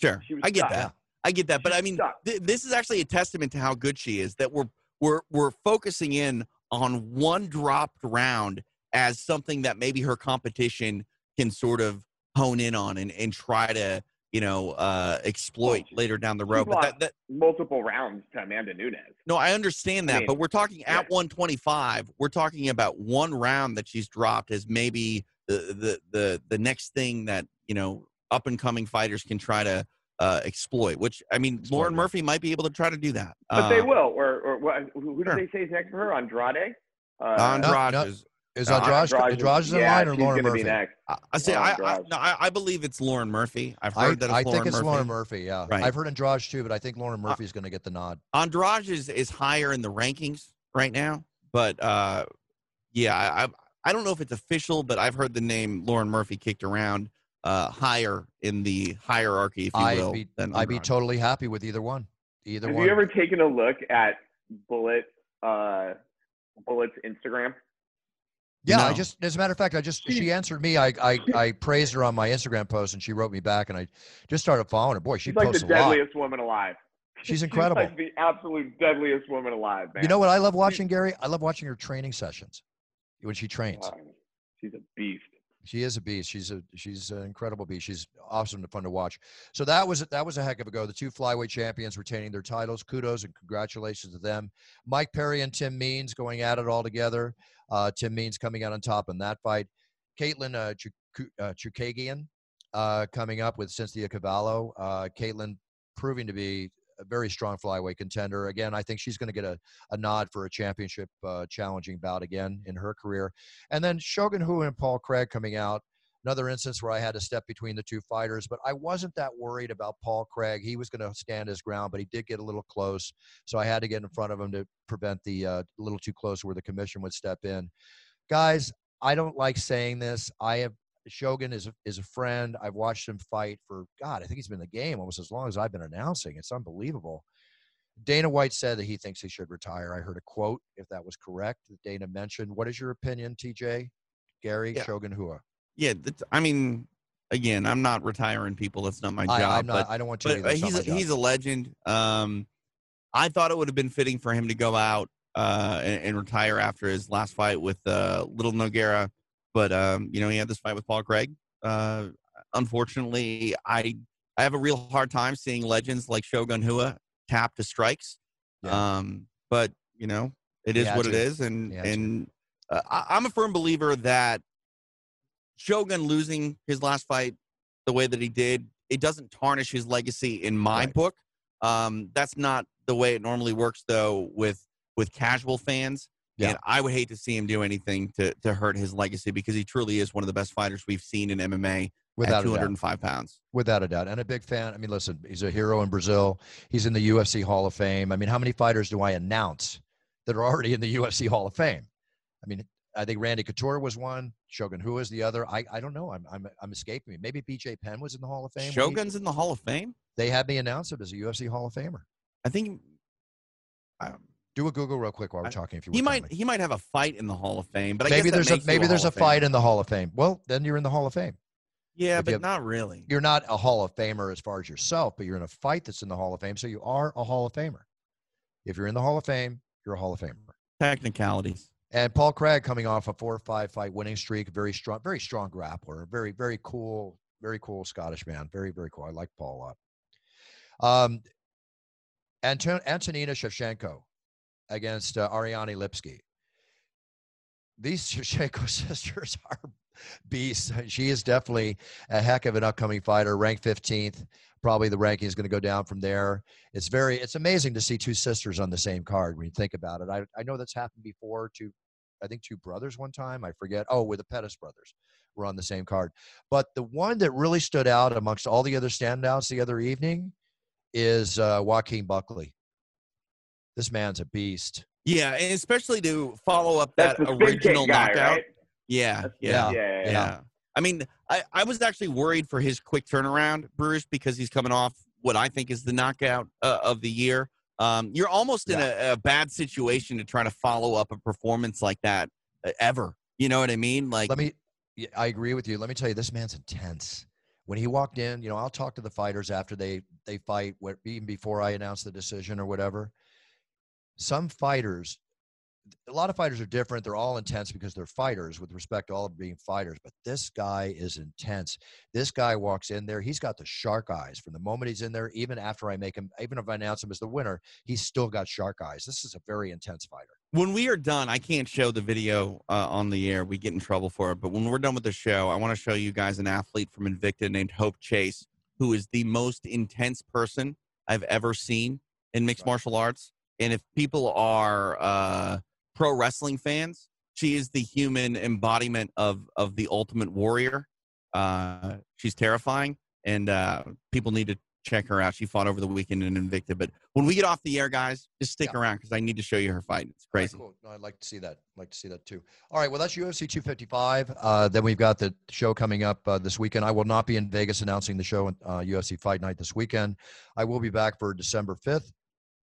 Sure, She was I get stuck. that. I get that, but She's I mean, th- this is actually a testament to how good she is. That we're we're we're focusing in on one dropped round as something that maybe her competition can sort of hone in on and, and try to you know uh, exploit she- later down the road. But that, that Multiple rounds to Amanda Nunes. no, I understand I that, mean, but we're talking yeah. at 125. We're talking about one round that she's dropped as maybe the the the the next thing that you know up and coming fighters can try to uh, exploit. Which I mean, Exploit, Lauren. Murphy might be able to try to do that. But they Uh, will. Or or what? Who, who Sure. did they say is next for her? Andrade. Uh, Andrade no. is. Is Uh, Andrade, Andrade Andrade in yeah, line or Lauren Murphy? Be next. I, I say I, I, no, I I believe it's Lauren Murphy. I've I, heard that it's I Lauren think it's Murphy. Lauren Murphy. Yeah, Right. I've heard Andrade too, but I think Lauren Murphy is going to get the nod. Andrade is, is higher in the rankings right now, but uh, yeah, I, I I don't know if it's official, but I've heard the name Lauren Murphy kicked around uh, higher in the hierarchy, if you I'd will. be than I'd be totally happy with either one. Either one Have one. you ever taken a look at Bullet? Uh, Bullet's Instagram. Yeah, I just as a matter of fact, I just she She's- answered me. I, I I praised her on my Instagram post, and she wrote me back, and I just started following her. Boy, she She's like the a lot. deadliest woman alive. She's incredible. like the absolute deadliest woman alive, man. You know what I love watching, Gary? I love watching her training sessions when she trains. She's a beast. She is a beast. She's a she's an incredible beast. She's awesome and fun to watch. So that was that was a heck of a go. The two flyweight champions retaining their titles. Kudos and congratulations to them. Mike Perry and Tim Means going at it all together. Uh, Tim Means coming out on top in that fight. Katlyn uh, Chuk- uh, Chookagian uh, coming up with Cynthia Calvillo. Uh, Katlyn proving to be a very strong flyweight contender. Again, I think she's going to get a, a nod for a championship uh, challenging bout again in her career. And then Shogun Rua and Paul Craig coming out. Another instance where I had to step between the two fighters, but I wasn't that worried about Paul Craig. He was going to stand his ground, but he did get a little close. So I had to get in front of him to prevent the uh, little too close where the commission would step in. Guys, I don't like saying this. I have Shogun is a, is a friend. I've watched him fight for God. I think he's been in the game almost as long as I've been announcing. It's unbelievable. Dana White said that he thinks he should retire. I heard a quote, if that was correct, that Dana mentioned. What is your opinion, TJ? Gary Yeah. Shogun Rua. Yeah, that's, I mean, again, I'm not retiring people. That's not my job. I, I'm but. I don't want to. but uh, not he's a, he's a legend. Um, I thought it would have been fitting for him to go out uh, and, and retire after his last fight with uh, Little Nogueira, but um, you know he had this fight with Paul Craig. Uh, unfortunately, I I have a real hard time seeing legends like Shogun Rua tap to strikes. Yeah. Um, but you know it is had what it is, and to. and uh, I, I'm a firm believer that Shogun losing his last fight the way that he did, it doesn't tarnish his legacy in my Right. book. Um, that's not the way it normally works, though, with with casual fans. Yeah. And I would hate to see him do anything to to hurt his legacy because he truly is one of the best fighters we've seen in MMA Without at a doubt. 205 pounds. Without a doubt. And a big fan. I mean, listen, he's a hero in Brazil. He's in the UFC Hall of Fame. I mean, how many fighters do I announce that are already in the UFC Hall of Fame? I mean, I think Randy Couture was one. Shogun Rua is the other. I, I don't know. I'm, I'm, I'm escaping me. Maybe BJ Penn was in the Hall of Fame. Shogun's in the Hall of Fame. they had me announce him as a UFC Hall of Famer. I think um, Do a Google real quick while we're talking. If you he might he might have a fight in the Hall of Fame, but I maybe there's a maybe there's a fight in the Hall of Fame. Well, then you're in the Hall of Fame. Yeah, if but not really. You're not a Hall of Famer as far as yourself, but you're in a fight that's in the Hall of Fame, so you are a Hall of Famer. If you're in the Hall of Fame, you're a Hall of Famer. Technicalities. And Paul Craig coming off a four or five fight winning streak, very strong, very strong grappler, very, very cool, very cool Scottish man. Very, very cool. I like Paul a lot. Um, Anton- Antonina Shevchenko against uh, Ariane Lipski. these Shevchenko sisters are beasts. She is definitely a heck of an upcoming fighter, ranked 15th. Probably the ranking is going to go down from there. It's very, it's amazing to see two sisters on the same card when you think about it. I, I know that's happened before to, I think, two brothers one time. I forget. Oh, with the Pettis brothers were on the same card. But the one that really stood out amongst all the other standouts the other evening is uh, Joaquin Buckley. This man's a beast. Yeah, and especially to follow up that original guy, knockout. Right? Yeah, Yeah. yeah, Yeah, yeah, yeah. I mean, I, I was actually worried for his quick turnaround, Bruce, because he's coming off what I think is the knockout uh, of the year. Um, you're almost in a, a bad situation to try to follow up a performance like that uh, ever. You know what I mean? Like, Let me, I agree with you. Let me tell you, this man's intense. When he walked in, you know, I'll talk to the fighters after they they fight, what, even before I announce the decision or whatever. Some fighters, a lot of fighters are different. They're all intense because they're fighters with respect to all of being fighters. But this guy is intense. This guy walks in there. He's got the shark eyes from the moment he's in there. Even after I make him, even if I announce him as the winner, he's still got shark eyes. This is a very intense fighter. when we are done, I can't show the video uh, on the air. We get in trouble for it. But when we're done with the show, I want to show you guys an athlete from Invicta named Hope Chase, who is the most intense person I've ever seen in mixed Right. martial arts. And if people are uh, pro wrestling fans, she is the human embodiment of of the ultimate warrior. Uh, she's terrifying, and uh, people need to check her out. She fought over the weekend in Invicta. But when we get off the air, guys, just stick Yeah. around because I need to show you her fight. It's All right, crazy. cool. No, I'd like to see that. I'd like to see that too. All right. Well, that's UFC 255. Uh, then we've got the show coming up uh, this weekend. I will not be in Vegas announcing the show on uh, UFC Fight Night this weekend. I will be back for December 5th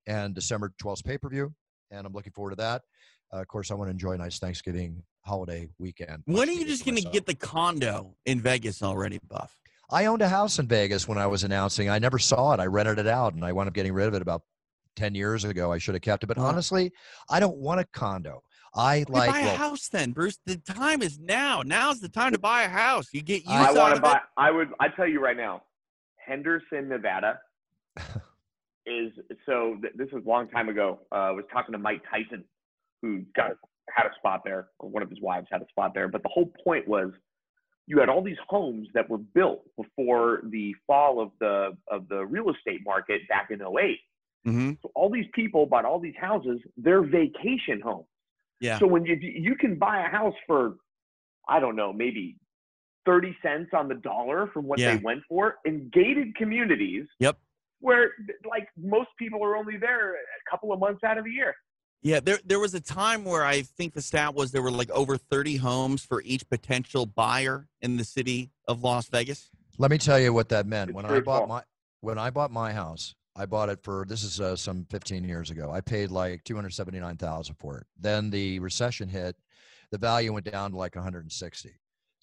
and December 12th pay per view, and I'm looking forward to that. Uh, of course, I want to enjoy a nice Thanksgiving holiday weekend. When are you just going to get the condo in Vegas already, Buff? I owned a house in Vegas when I was announcing. I never saw it. I rented it out, and I wound up getting rid of it about 10 years ago. I should have kept it, but Oh. honestly, I don't want a condo. I Why like buy a well, house then, Bruce. The time is now. Now's the time to buy a house. You get used I want to buy. it. I would. I tell you right now, Henderson, Nevada, is so. Th- this was a long time ago. Uh, I was talking to Mike Tyson, who got had a spot there, or one of his wives had a spot there. But the whole point was, you had all these homes that were built before the fall of the of the real estate market back in 08. hmm So all these people bought all these houses. They're vacation homes. Yeah. So when you you can buy a house for, I don't know, maybe thirty cents on the dollar from what Yeah. they went for in gated communities. Yep. Where like most people are only there a couple of months out of the year. Yeah, there there was a time where I think the stat was there were like over 30 homes for each potential buyer in the city of Las Vegas. Let me tell you what that meant. It's when I bought false. my when I bought my house, I bought it for this is uh, some 15 years ago. I paid like 279,000 for it. Then the recession hit, the value went down to like 160.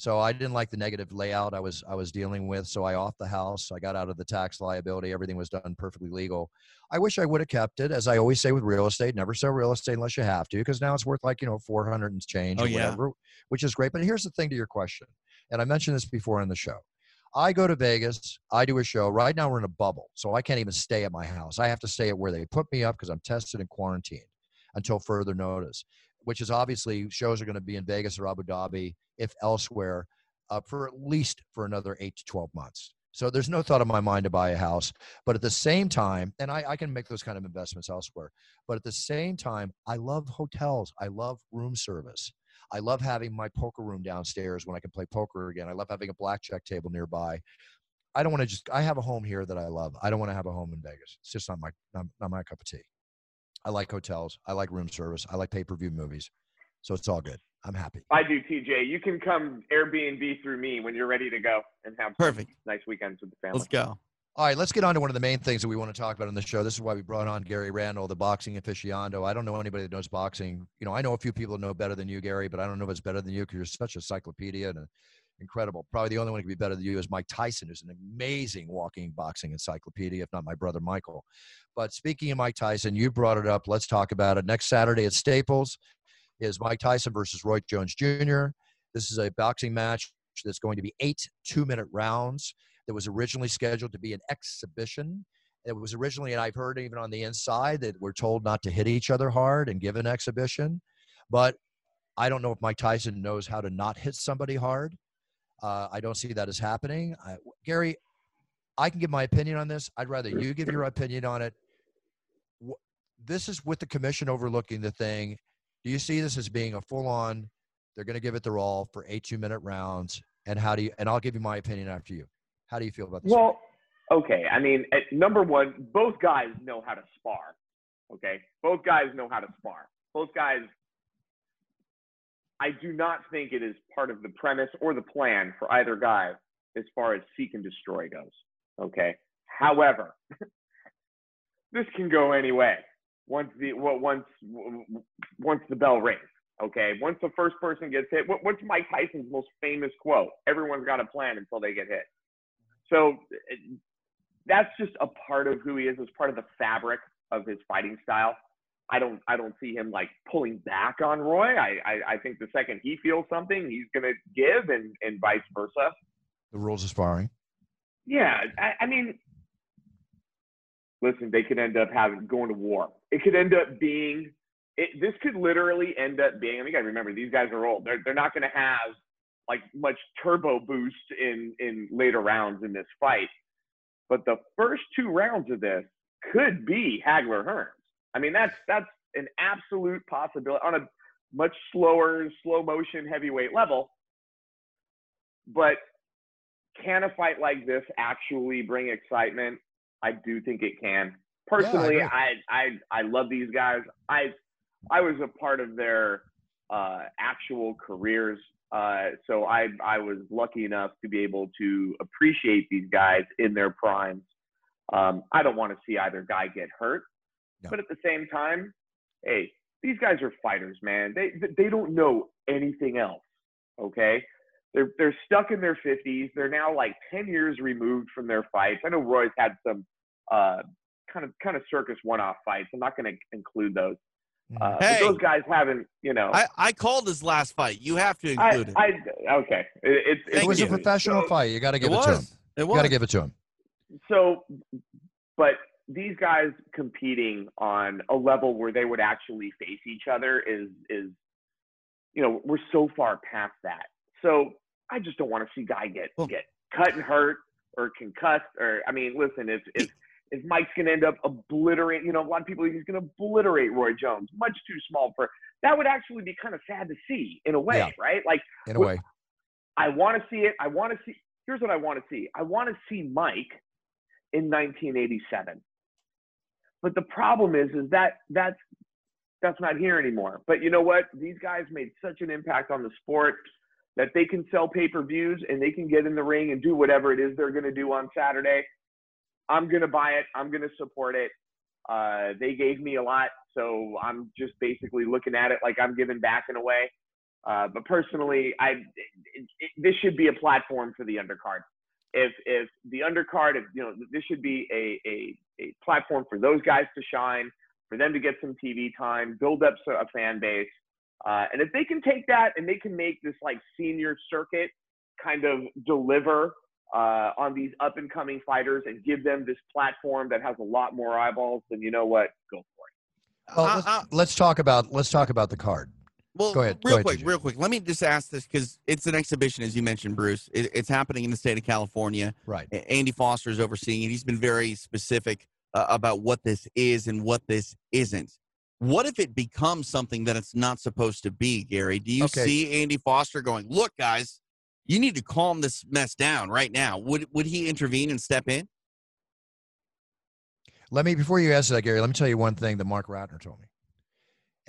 So I didn't like the negative layout I was I was dealing with. So I off the house. I got out of the tax liability. Everything was done perfectly legal. I wish I would have kept it. As I always say with real estate, never sell real estate unless you have to, because now it's worth like you know 400 and change Oh, or yeah. whatever, which is great. But here's the thing to your question, and I mentioned this before in the show. I go to Vegas. I do a show. Right now, we're in a bubble, so I can't even stay at my house. I have to stay at where they put me up because I'm tested and quarantined until further notice. Which is obviously shows are going to be in Vegas or Abu Dhabi, if elsewhere, uh, for at least for another eight to twelve months. So there's no thought in my mind to buy a house. But at the same time, and I, I can make those kind of investments elsewhere. But at the same time, I love hotels. I love room service. I love having my poker room downstairs when I can play poker again. I love having a blackjack table nearby. I don't want to just. I have a home here that I love. I don't want to have a home in Vegas. It's just not my not, not my cup of tea. I like hotels. I like room service. I like pay per view movies. So it's all good. I'm happy. I do, TJ. You can come Airbnb through me when you're ready to go and have Perfect. nice weekends with the family. Let's go. All right, let's get on to one of the main things that we want to talk about on the show. This is why we brought on Gary Randall, the boxing aficionado. I don't know anybody that knows boxing. You know, I know a few people that know better than you, Gary, but I don't know if it's better than you because you're such a encyclopedia and a, incredible. Probably the only one who could be better than you is Mike Tyson, who's an amazing walking boxing encyclopedia, if not my brother Michael. But speaking of Mike Tyson, you brought it up. Let's talk about it. Next Saturday at Staples is Mike Tyson versus Roy Jones Jr. This is a boxing match that's going to be eight two minute rounds that was originally scheduled to be an exhibition. It was originally, and I've heard even on the inside that we're told not to hit each other hard and give an exhibition. But I don't know if Mike Tyson knows how to not hit somebody hard. Uh, I don't see that as happening. I, Gary, I can give my opinion on this. I'd rather you give your opinion on it. This is with the commission overlooking the thing. Do you see this as being a full on? They're going to give it their all for eight two minute rounds. And how do you? And I'll give you my opinion after you. How do you feel about this? Well, okay. I mean, number one, both guys know how to spar. Okay, both guys know how to spar. Both guys. I do not think it is part of the premise or the plan for either guy as far as seek and destroy goes. Okay. However, this can go any way once the what once once the bell rings. Okay, once the first person gets hit, what's Mike Tyson's most famous quote? Everyone's got a plan until they get hit. So eh, that's just a part of who he is, It's part of the fabric of his fighting style. I don't I don't see him like pulling back on Roy. I I, I think the second he feels something, he's gonna give, and and vice versa. The rules of sparring. Yeah, I, I mean, listen, they could end up having going to war. It could end up being it, this could literally end up being. I mean, you got to remember these guys are old. They're they're not going to have like much turbo boost in in later rounds in this fight. But the first two rounds of this could be Hagler Hearns. I mean, that's that's an absolute possibility on a much slower, slow motion heavyweight level. But can a fight like this actually bring excitement? I do think it can. Personally, yeah, I, I, I I love these guys. I I was a part of their uh, actual careers, uh, so I I was lucky enough to be able to appreciate these guys in their primes. Um, I don't want to see either guy get hurt, no. but at the same time, hey, these guys are fighters, man. They they don't know anything else. Okay, they're they're stuck in their 50s. They're now like 10 years removed from their fights. I know Roy's had some uh, kind of kind of circus one-off fights. I'm not going to include those. Mm-hmm. Uh, hey, those guys haven't, you know. I, I called his last fight. You have to include I, it. I, okay, it, it, it was you. a professional so, fight. You got to give it, it to him. It You got to give it to him. So, but these guys competing on a level where they would actually face each other is is, you know, we're so far past that. So I just don't want to see guy get well, get cut and hurt or concussed or I mean, listen, if if if Mike's going to end up obliterating, you know, a lot of people he's going to obliterate Roy Jones, much too small for that would actually be kind of sad to see in a way, yeah. right? Like in a way, I want to see it. I want to see. Here's what I want to see. I want to see Mike in 1987. But the problem is, is that that's that's not here anymore. But you know what? These guys made such an impact on the sport that they can sell pay-per-views and they can get in the ring and do whatever it is they're going to do on Saturday I'm gonna buy it. I'm gonna support it. Uh, they gave me a lot, so I'm just basically looking at it like I'm giving back in a way. Uh, but personally, I it, it, this should be a platform for the undercard. If if the undercard, if, you know, this should be a, a a platform for those guys to shine, for them to get some TV time, build up a fan base, uh, and if they can take that and they can make this like senior circuit kind of deliver uh, on these up and coming fighters and give them this platform that has a lot more eyeballs, then you know what? Go for it. Well, let's, uh, let's talk about let's talk about the card. Well, go ahead. Real go quick, ahead, real quick. Let me just ask this because it's an exhibition, as you mentioned, Bruce. It, it's happening in the state of California. Right. Andy Foster is overseeing it. He's been very specific uh, about what this is and what this isn't. What if it becomes something that it's not supposed to be, Gary? Do you okay. see Andy Foster going, "Look, guys, you need to calm this mess down right now. Would would he intervene and step in? Let me before you answer that, Gary. Let me tell you one thing that Marc Ratner told me.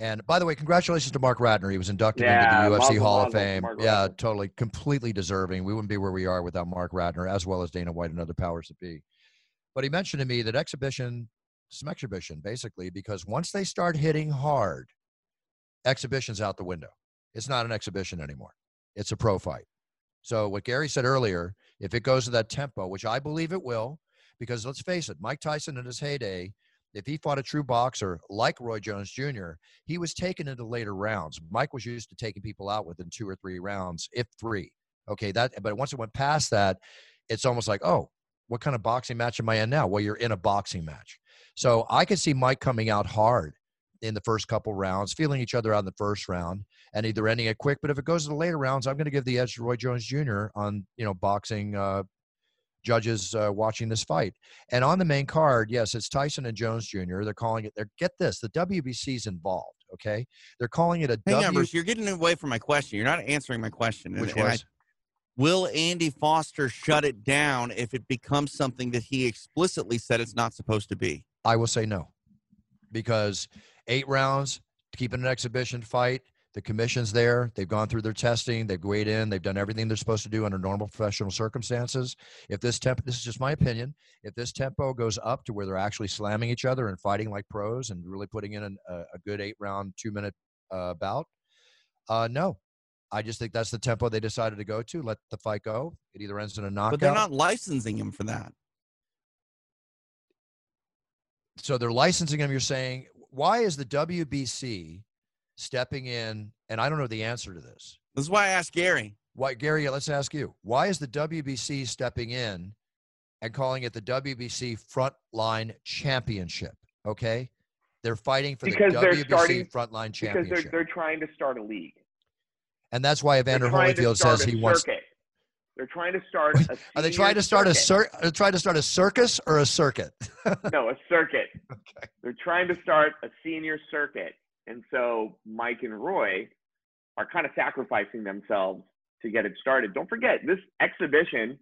And by the way, congratulations to Marc Ratner. He was inducted yeah, into the UFC Hall of Fame. Yeah, totally, completely deserving. We wouldn't be where we are without Marc Ratner, as well as Dana White and other powers that be. But he mentioned to me that exhibition, some exhibition, basically, because once they start hitting hard, exhibition's out the window. It's not an exhibition anymore. It's a pro fight. So what Gary said earlier, if it goes to that tempo, which I believe it will, because let's face it, Mike Tyson in his heyday, if he fought a true boxer like Roy Jones Jr., he was taken into later rounds. Mike was used to taking people out within two or three rounds, if three. Okay, that but once it went past that, it's almost like, oh, what kind of boxing match am I in now? Well, you're in a boxing match. So I can see Mike coming out hard in the first couple rounds, feeling each other out in the first round, and either ending it quick. But if it goes to the later rounds, I'm going to give the edge to Roy Jones Jr. on you know boxing uh, judges uh, watching this fight. And on the main card, yes, it's Tyson and Jones Jr. They're calling it. They're get this, the WBC's involved. Okay, they're calling it a Hang W. on, Bruce. You're getting away from my question. You're not answering my question. Which and I- will Andy Foster shut it down if it becomes something that he explicitly said it's not supposed to be? I will say no, because eight rounds, keeping an exhibition fight. The commission's there. They've gone through their testing. They've weighed in. They've done everything they're supposed to do under normal professional circumstances. If this tempo, this is just my opinion. If this tempo goes up to where they're actually slamming each other and fighting like pros and really putting in an, a, a good eight round, two minute uh, bout, uh, no. I just think that's the tempo they decided to go to. Let the fight go. It either ends in a knockout. But they're not licensing him for that. so they're licensing him. You're saying, why is the WBC stepping in? And I don't know the answer to this. This is why I asked Gary. Why, Gary? Let's ask you. Why is the WBC stepping in and calling it the WBC Frontline Championship? Okay, they're fighting for Because the WBC starting- Frontline Championship because they're they're trying to start a league. and that's why Evander trying to Holyfield says a he wants. They're trying to start. A Are they trying to start a cir- trying to start a circus or a circuit? no, a circuit. Okay. They're trying to start a senior circuit. And so Mike and Roy are kind of sacrificing themselves to get it started. Don't forget, this exhibition,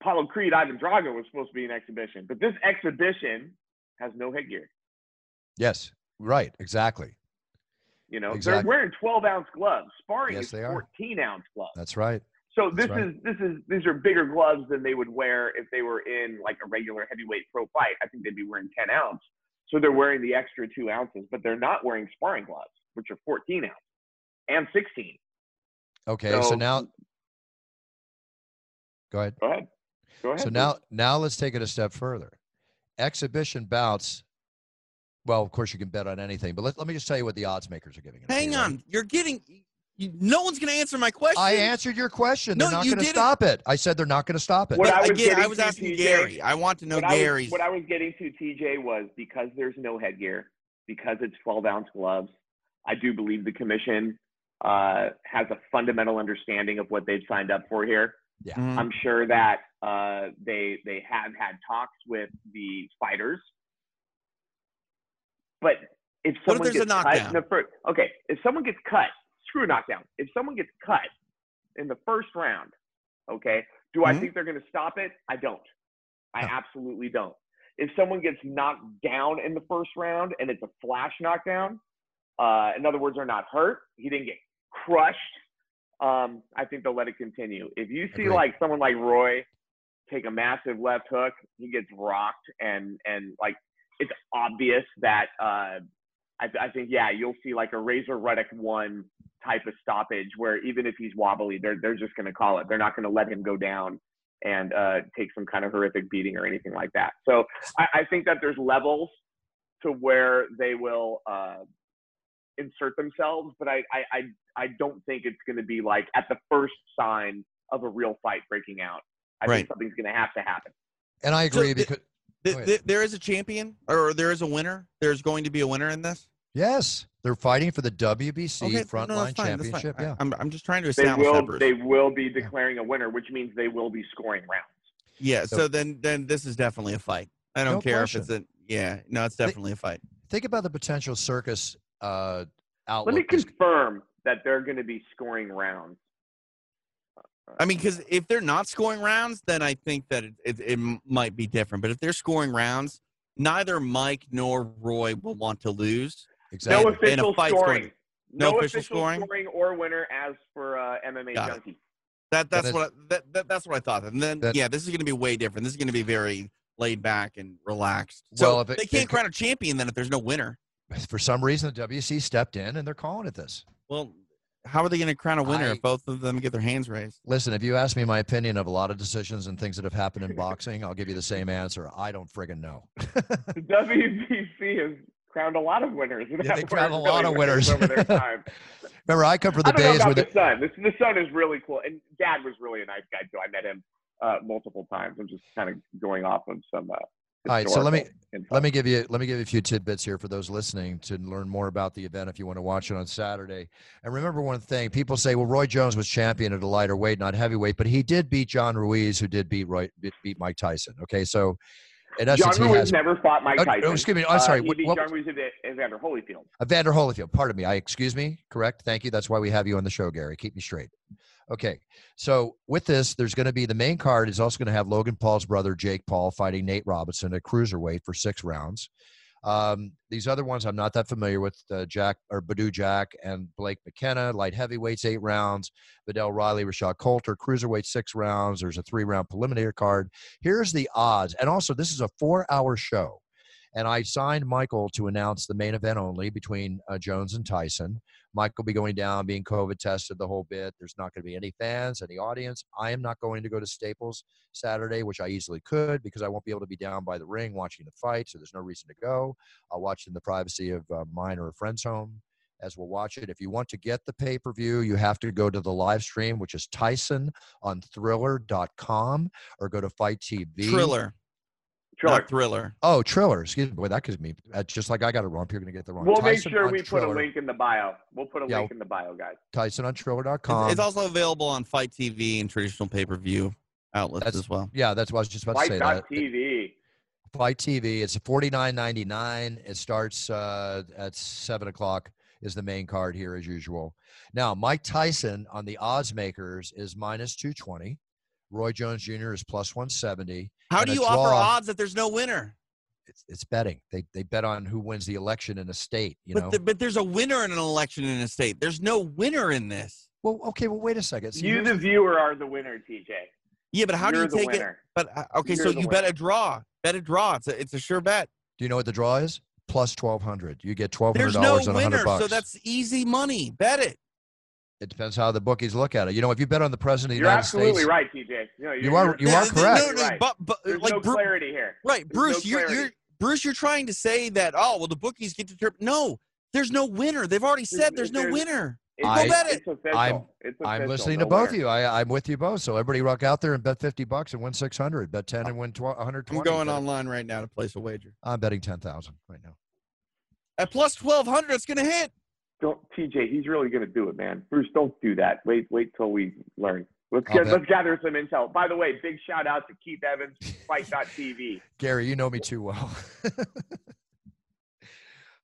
Apollo Creed Ivan Drago was supposed to be an exhibition, but this exhibition has no headgear. yes, right, exactly. You know, Exactly. they're wearing 12 ounce gloves. Sparring Yes, is they are. 14 ounce gloves. That's right. So this right. is this is these are bigger gloves than they would wear if they were in like a regular heavyweight pro fight. I think they'd be wearing 10 ounce. So they're wearing the extra two ounces, but they're not wearing sparring gloves, which are 14 ounce and 16. Okay, so, So- now, go ahead. Go ahead. Go ahead. So please. now, now let's take it a step further. Exhibition bouts. Well, of course, you can bet on anything, but let, let me just tell you what the odds makers are giving. it Hang you, right? on. You're getting. You, no one's going to answer my question. I answered your question. No, They're not you going to didn't. stop it. I said they're not going to stop it. What But I was again, I was asking TJ, Gary. I want to know what I, was, what I was getting to, TJ, was because there's no headgear, because it's 12 ounce gloves. I do believe the commission uh, has a fundamental understanding of what they've signed up for here. Mhm. I'm sure that uh, they they have had talks with the fighters, but if What if someone there's a gets cut in knockdown? the first, okay, if someone gets cut, a knockdown. If someone gets cut in the first round, okay, do I Mhm. think they're going to stop it? I don't. I No. absolutely don't. If someone gets knocked down in the first round and it's a flash knockdown, uh, in other words, they're not hurt, he didn't get crushed. Um, I think they'll let it continue. If you see Agreed. like someone like Roy take a massive left hook, he gets rocked, and and like it's obvious that uh, I, I think yeah, you'll see like a Razor Ruddock one type of stoppage where even if he's wobbly, they're they're just going to call it. They're not going to let him go down and uh, take some kind of horrific beating or anything like that. So I, I think that there's levels to where they will uh, insert themselves, but I, I, I, I don't think it's going to be like at the first sign of a real fight breaking out. I Right. think something's going to have to happen. And I agree the- because Th- th- there is a champion, or there is a winner. There's going to be a winner in this. yes, they're fighting for the WBC Okay, no, no, Frontline that's fine, that's fine. Championship. I- Yeah. I'm, I'm just trying to They establish will, that, Bruce. they will be declaring a winner, which means they will be scoring rounds. Yeah. So- So, then, then this is definitely a fight. I don't No care question. if it's a. Yeah. No, it's They- definitely a fight. Think about the potential circus uh, outlook. Let me confirm that they're going to be scoring rounds. I mean, because if they're not scoring rounds, then I think that it, it, it might be different. But if they're scoring rounds, neither Mike nor Roy will want to lose. exactly. no And- and a official fight's scoring. no no official official scoring? scoring or winner as for uh, MMA Got it. Junkie. That that's is- what I, that, that that's what I thought. And then That- yeah, this is going to be way different. This is going to be very laid back and relaxed. So Well, if it- they can't it- crown a champion then if there's no winner. For some reason, the WC stepped in and they're calling it this. Well, how are they going to crown a winner I- if both of them get their hands raised? Listen, if you ask me my opinion of a lot of decisions and things that have happened in boxing, I'll give you the same answer. I don't friggin' know. The WBC has crowned a lot of winners. Yeah, they crowned a weren't lot of winners. over their time. Remember, I come from the I days about where the the, son. This, the son is really cool, and dad was really a nice guy too. I met him uh, multiple times. I'm just kind of going off of some uh, All right, so let me let me give you let me give you a few tidbits here for those listening to learn more about the event if you want to watch it on Saturday. And remember one thing: people say, "Well, Roy Jones was champion at a lighter weight, not heavyweight, but he did beat John Ruiz, who did beat Roy beat, Mike Tyson." Okay, so in essence, John Ruiz has never fought Mike Oh, Tyson. oh, excuse me, I'm sorry, Uh, he what- beat what John was- Ruiz and Evander Holyfield. Evander Holyfield. Pardon me. I excuse me. Correct. Thank you. That's why we have you on the show, Gary. Keep me straight. Okay. So with this, there's going to be the main card is also going to have Logan Paul's brother Jake Paul fighting Nate Robinson at cruiserweight for six rounds. Um, these other ones I'm not that familiar with. Uh, Jack or Badu Jack and Blake McKernan, light heavyweights eight rounds. Viddal Riley, Rashad Coulter, cruiserweight six rounds. There's a three round preliminary card. Here's the odds, and also this is a four hour show. And I signed Michael to announce the main event only between uh, Jones and Tyson. Mike will be going down, being COVID tested the whole bit. There's not going to be any fans, any audience. I am not going to go to Staples Saturday, which I easily could because I won't be able to be down by the ring watching the fight. So there's no reason to go. I'll watch in the privacy of uh, mine or a friend's home as we'll watch it. If you want to get the pay per view, you have to go to the live stream, which is Tyson on thriller.com or go to FITE TV. Triller, Triller. not thriller. Oh, Triller. Excuse me. Boy, that gives me that's just like I got it wrong. You're going to get the wrong. We'll make sure on we put a link in the bio. We'll put a Yeah. link in the bio, guys. Tyson on It's, Triller.com. it's also available on FITE TV and traditional pay per view outlets That's- as well. yeah, that's what I was just about to say. That. FITE.tv. FITE TV. It's a forty nine ninety nine. It starts uh, at seven o'clock. Is the main card here as usual. Now Mike Tyson on the odds makers is minus two twenty. Roy Jones Jr. is plus one seventy. How do a you offer odds that there's no winner? It's, it's betting. They they bet on who wins the election in a state. You know. But, the, but there's a winner in an election in a state. There's no winner in this. well, okay. Well, wait a second. See, You, the the- viewer, are the winner, TJ. Yeah, but how do You're you the take it? But uh, okay, You're so the you bet a draw. Bet a draw. It's a, it's a sure bet. do you know what the draw is? Plus twelve hundred. You get twelve hundred There's no dollars on a hundred winner, bucks. so that's easy money. Bet it. It depends how the bookies look at it. You know, if you bet on the president of the You're United absolutely States, right, TJ. No, you're, You are- you're you are correct. No, no, right. but, but There's like no Bru- clarity here. right, There's no Bruce, you're, you're. Bruce, you're trying to say that oh well the bookies get determined. No, there's no winner. They've already said there's no there's- winner. It's, I- Go bet it. it's official. I'm- it's I'm listening No to both of you. I, I'm with you both. So everybody rock out there and bet 50 bucks and win 600. Bet 10 and win 12, 120. I'm going online right now to place a wager I'm betting 10,000 right now. at plus twelve hundred. It's gonna hit. Don't TJ. He's really going to do it, man. Bruce, don't do that. Wait, wait till we learn. Let's get, let's gather some intel. By the way, big shout out to Keith Evans, FITE.tv. Gary, you know me too well.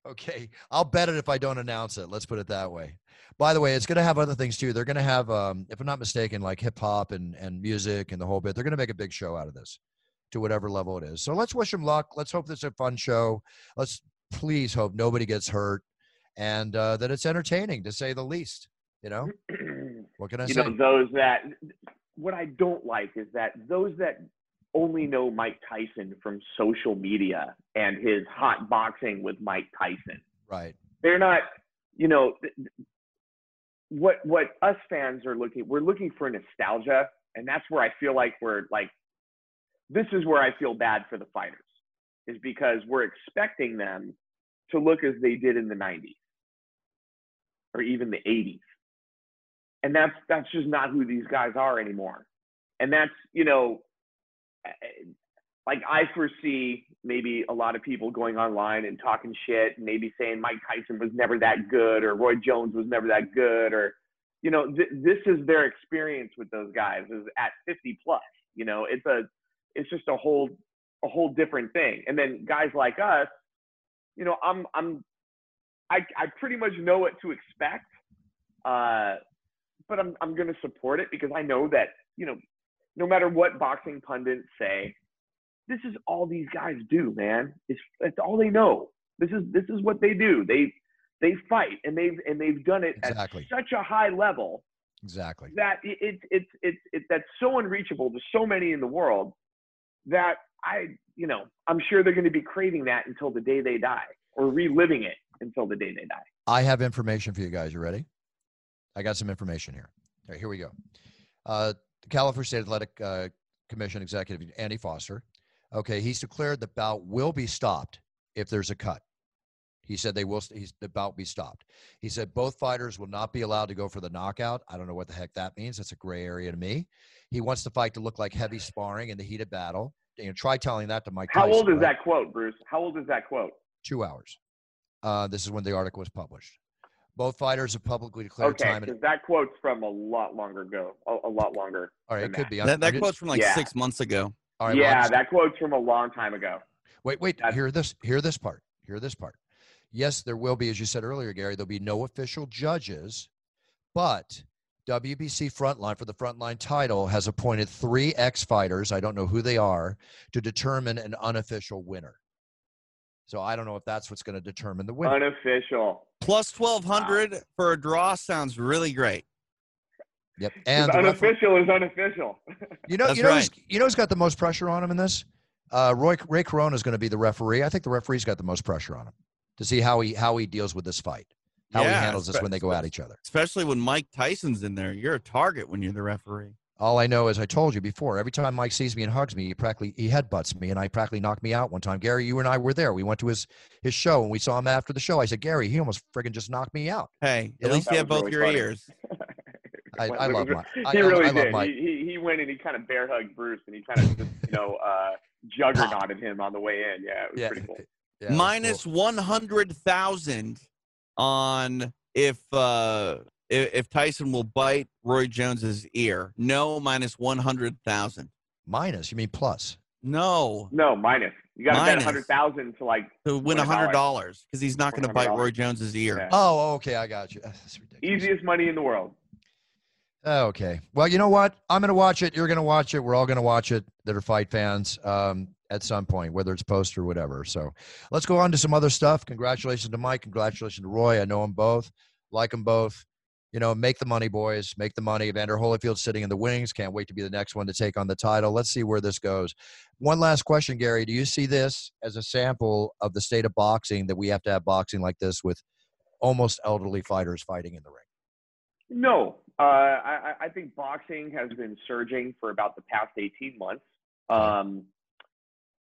okay. I'll bet it if I don't announce it. Let's put it that way. By the way, it's going to have other things too. They're going to have, um, if I'm not mistaken, like hip hop and, and music and the whole bit. They're going to make a big show out of this to whatever level it is. So let's wish them luck. Let's hope it's a fun show. Let's please hope nobody gets hurt and uh, that it's entertaining to say the least. You know, what can I you say? know, those that what I don't like is that those that only know Mike Tyson from social media and his hot boxing with Mike Tyson. right. They're not, you know, what what us fans are looking. We're looking for nostalgia, and that's where I feel like we're like, this is where I feel bad for the fighters, is because we're expecting them to look as they did in the '90s or even the '80s and that's that's just not who these guys are anymore. And that's you know eh, like i foresee maybe a lot of people going online and talking shit and maybe saying mike tyson was never that good or roy jones was never that good or you know th- this is their experience with those guys is at 50 plus you know? It's a it's just a whole a whole different thing. And then guys like us you know i'm i'm i i pretty much know what to expect uh but I'm I'm going to support it because I know that you know, no matter what boxing pundits say, this is all these guys do, man. It's it's all they know. This is this is what they do. They they fight and they've and they've done it Exactly. at such a high level Exactly. that it, it's it's it's it's that's so unreachable to so many in the world that I you know I'm sure they're going to be craving that until the day they die or reliving it until the day they die. I have information for you guys. You ready? I got some information here. All right, here we go. Uh, the California State Athletic uh, Commission executive Andy Foster. Okay, he's declared the bout will be stopped if there's a cut. He said they will. He's, the bout be stopped. He said both fighters will not be allowed to go for the knockout. I don't know what the heck that means. That's a gray area to me. He wants the fight to look like heavy sparring in the heat of battle. you know, try telling that to Mike. How Tyson, old is right? that quote, Bruce? How old is that quote? Two hours. Uh, this is when the article was published. Both fighters have publicly declared Okay, time. because that quote's from a lot longer ago. A, a lot longer. all right, it could that. be. I'm- That, I'm that just- quote's from like Yeah. six months ago. all right, yeah, just- that quote's from a long time ago. Wait, wait. That's- Hear this. Hear this part. Hear this part. Yes, there will be, as you said earlier, Gary. There'll be no official judges, but WBC Frontline for the Frontline title has appointed three ex fighters. I don't know who they are to determine an unofficial winner. So I don't know if that's what's going to determine the winner. Unofficial. Plus 1200 for a draw sounds really great. Yep. 'Cause And the refer- unofficial is unofficial. you know, That's you know, right. who's, you know, who's got the most pressure on him in this? Uh, Roy Ray Corona is going to be the referee. I think the referee's got the most pressure on him to see how he how he deals with this fight, how he Yeah, handles this when they go at each other. Especially when Mike Tyson's in there. You're a target when you're the referee. All I know is I told you before. Every time Mike sees me and hugs me, he practically he headbutts me, and I practically knocked me out one time. Gary, you and I were there. We went to his his show, and we saw him after the show. I said, Gary, he almost friggin' just knocked me out. Hey, You at know? least you That have both really your funny. ears. I, I love Mike. I, he really I love did. Mike. He, he he went and he kind of bear hugged Bruce, and he kind of just you know uh, juggernauted him on the way in. Yeah, it was Yeah, pretty cool. yeah, Minus cool. 100,000 on if uh if, if Tyson will bite Roy Jones's ear. No, minus 100,000. minus. You mean plus? No, No, minus. You got to bet a hundred thousand to like to win Win a $100 because he's not going to bite Roy Jones's ear. Yeah. Oh, okay, I got you. That's ridiculous. easiest money in the world. Okay. Well, you know what? I'm going to watch it. You're going to watch it. We're all going to watch it that are fight fans um, at some point, whether it's post or whatever. So let's go on to some other stuff. Congratulations to Mike. Congratulations to Roy. I know them both, like them both. You know, make the money, boys. Make the money. Evander Holyfield sitting in the wings. Can't wait to be the next one to take on the title. Let's see where this goes. One last question, Gary. Do you see this as a sample of the state of boxing that we have to have boxing like this with almost elderly fighters fighting in the ring? No, uh, I, I I think boxing has been surging for about the past 18 months. Um,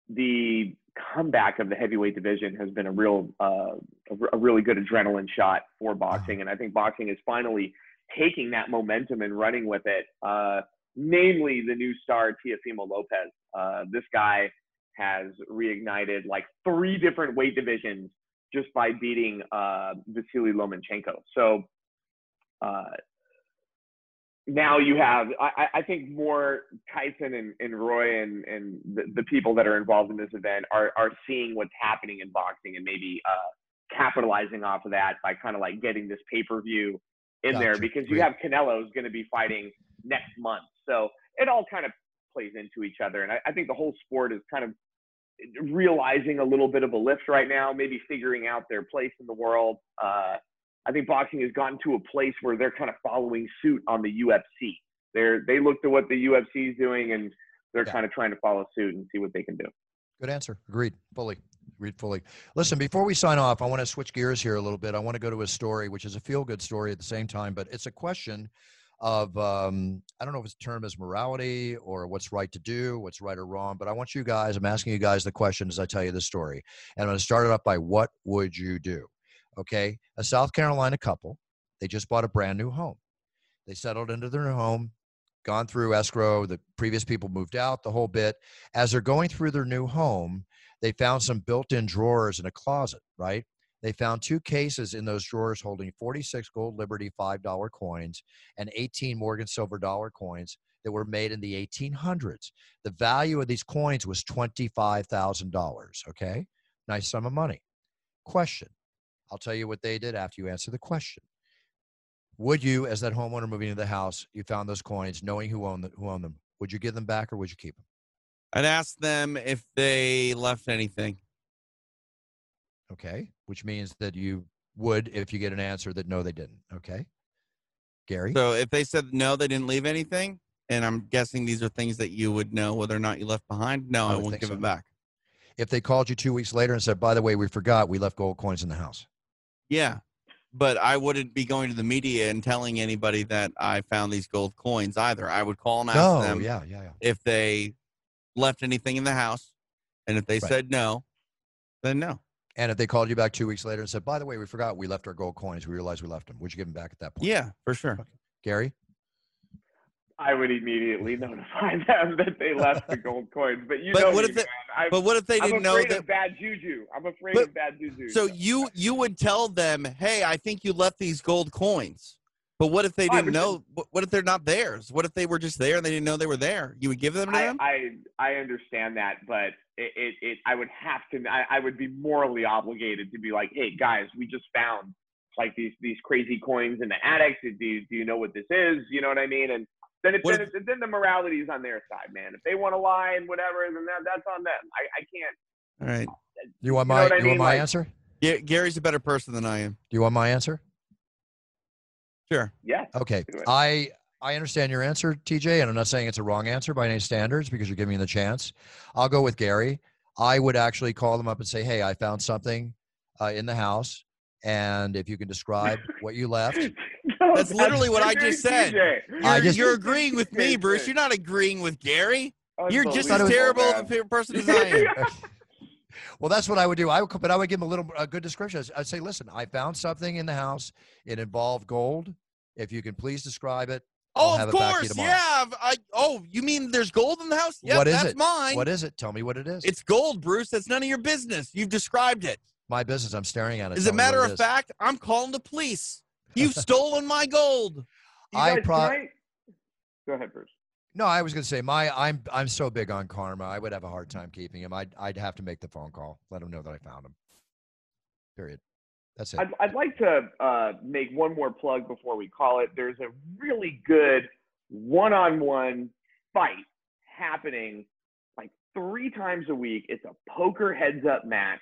the comeback of the heavyweight division has been a real, uh, a, a really good adrenaline shot for boxing, and I think boxing is finally taking that momentum and running with it. Uh, namely, the new star Teofimo Lopez. Uh, this guy has reignited like three different weight divisions just by beating uh, Vasily Lomachenko. So uh, now you have, I, I- I think more Tyson and, and Roy and, and the, the people that are involved in this event are, are seeing what's happening in boxing and maybe uh, capitalizing off of that by kind of like getting this pay per view in there because you have Canelo is going to be fighting next month. So it all kind of plays into each other. And I, I think the whole sport is kind of realizing a little bit of a lift right now, maybe figuring out their place in the world. Uh, I think boxing has gotten to a place where they're kind of following suit on the UFC. They're they look to what the UFC is doing and they're Yeah. kind of trying to follow suit and see what they can do. Good answer. Agreed. Fully. Agreed fully. Listen, before we sign off, I want to switch gears here a little bit. I want to go to a story, which is a feel good story at the same time, but it's a question of, um, I don't know if it's term is morality or what's right to do, what's right or wrong, but I want you guys, I'm asking you guys the question as I tell you the story. And I'm going to start it off by what would you do? Okay. A South Carolina couple, they just bought a brand new home. They settled into their new home, gone through escrow. The previous people moved out, the whole bit. As they're going through their new home, they found some built-in drawers in a closet, right? They found two cases in those drawers holding 46 gold Liberty $5 coins and 18 Morgan Silver dollar coins that were made in the 1800s. The value of these coins was $25,000, okay? Nice sum of money. Question. I'll tell you what they did after you answer the question. Would you, as that homeowner moving into the house, you found those coins, knowing who owned, the, who owned them, would you give them back or would you keep them? I'd ask them if they left anything. Okay. Which means that you would if you get an answer that no, they didn't. Okay. Gary? So if they said no, they didn't leave anything, and I'm guessing these are things that you would know whether or not you left behind. No, I I, won't give so. it back. if they called you two weeks later and said, by the way, we forgot we left gold coins in the house. Yeah, but I wouldn't be going to the media and telling anybody that I found these gold coins either. I would call and ask No, them yeah, yeah, yeah. if they left anything in the house, and if they Right. said no, then no. And if they called you back two weeks later and said, by the way, we forgot we left our gold coins, we realized we left them, would you give them back at that point? Yeah, for sure. Gary? I would immediately notify them that they left the gold coins. But you But know what me, if they- man. I, But what if they I'm didn't know afraid that? of bad juju. I'm afraid But- of bad juju. So you you would tell them, hey, I think you left these gold coins. But what if they Oh, didn't would know? What, what if they're not theirs? What if they were just there and they didn't know they were there? You would give them to I, them? I I understand that, but it, it, it I would have to I, I would be morally obligated to be like, hey guys, we just found like these these crazy coins in the attic. Do you, do you know what this is? You know what I mean? And then it's What then, it's, then the morality is on their side, man. If they want to lie and whatever, then that, that's on them. I, I can't. All right. Uh, you want You know my you mean? want my Like- answer? Ga- Gary's a better person than I am. Do you want my answer? Sure. Yeah. Okay. I I understand your answer, TJ, and I'm not saying it's a wrong answer by any standards because you're giving me the chance. I'll go with Gary. I would actually call them up and say, "Hey, I found something uh, in the house, and if you can describe what you left." No, That's literally what I just said. I You're, just- you're agreeing with me, Bruce. You're not agreeing with Gary. You're just as terrible of a person as I am. well, that's what I would do. I would, but I would give them a little a good description. I'd say, "Listen, I found something in the house. It involved gold. If you can please describe it, I'll Oh, have of it back you course. Yeah. I, oh, you mean there's gold in the house? Yeah, What is that's it? mine. what is it? Tell me what it is. It's gold, Bruce. That's none of your business. You've described it. my business. I'm staring at it. As Tell a matter of fact, I'm calling the police. You've stolen my gold. You I guys, pro- can Go ahead, Bruce. No, I was going to say my I'm I'm so big on karma. I would have a hard time keeping him. I'd I'd have to make the phone call, let him know that I found him. Period. That's it. I'd, I'd like to uh, make one more plug before we call it. There's a really good one-on-one fight happening like three times a week. It's a poker heads-up match.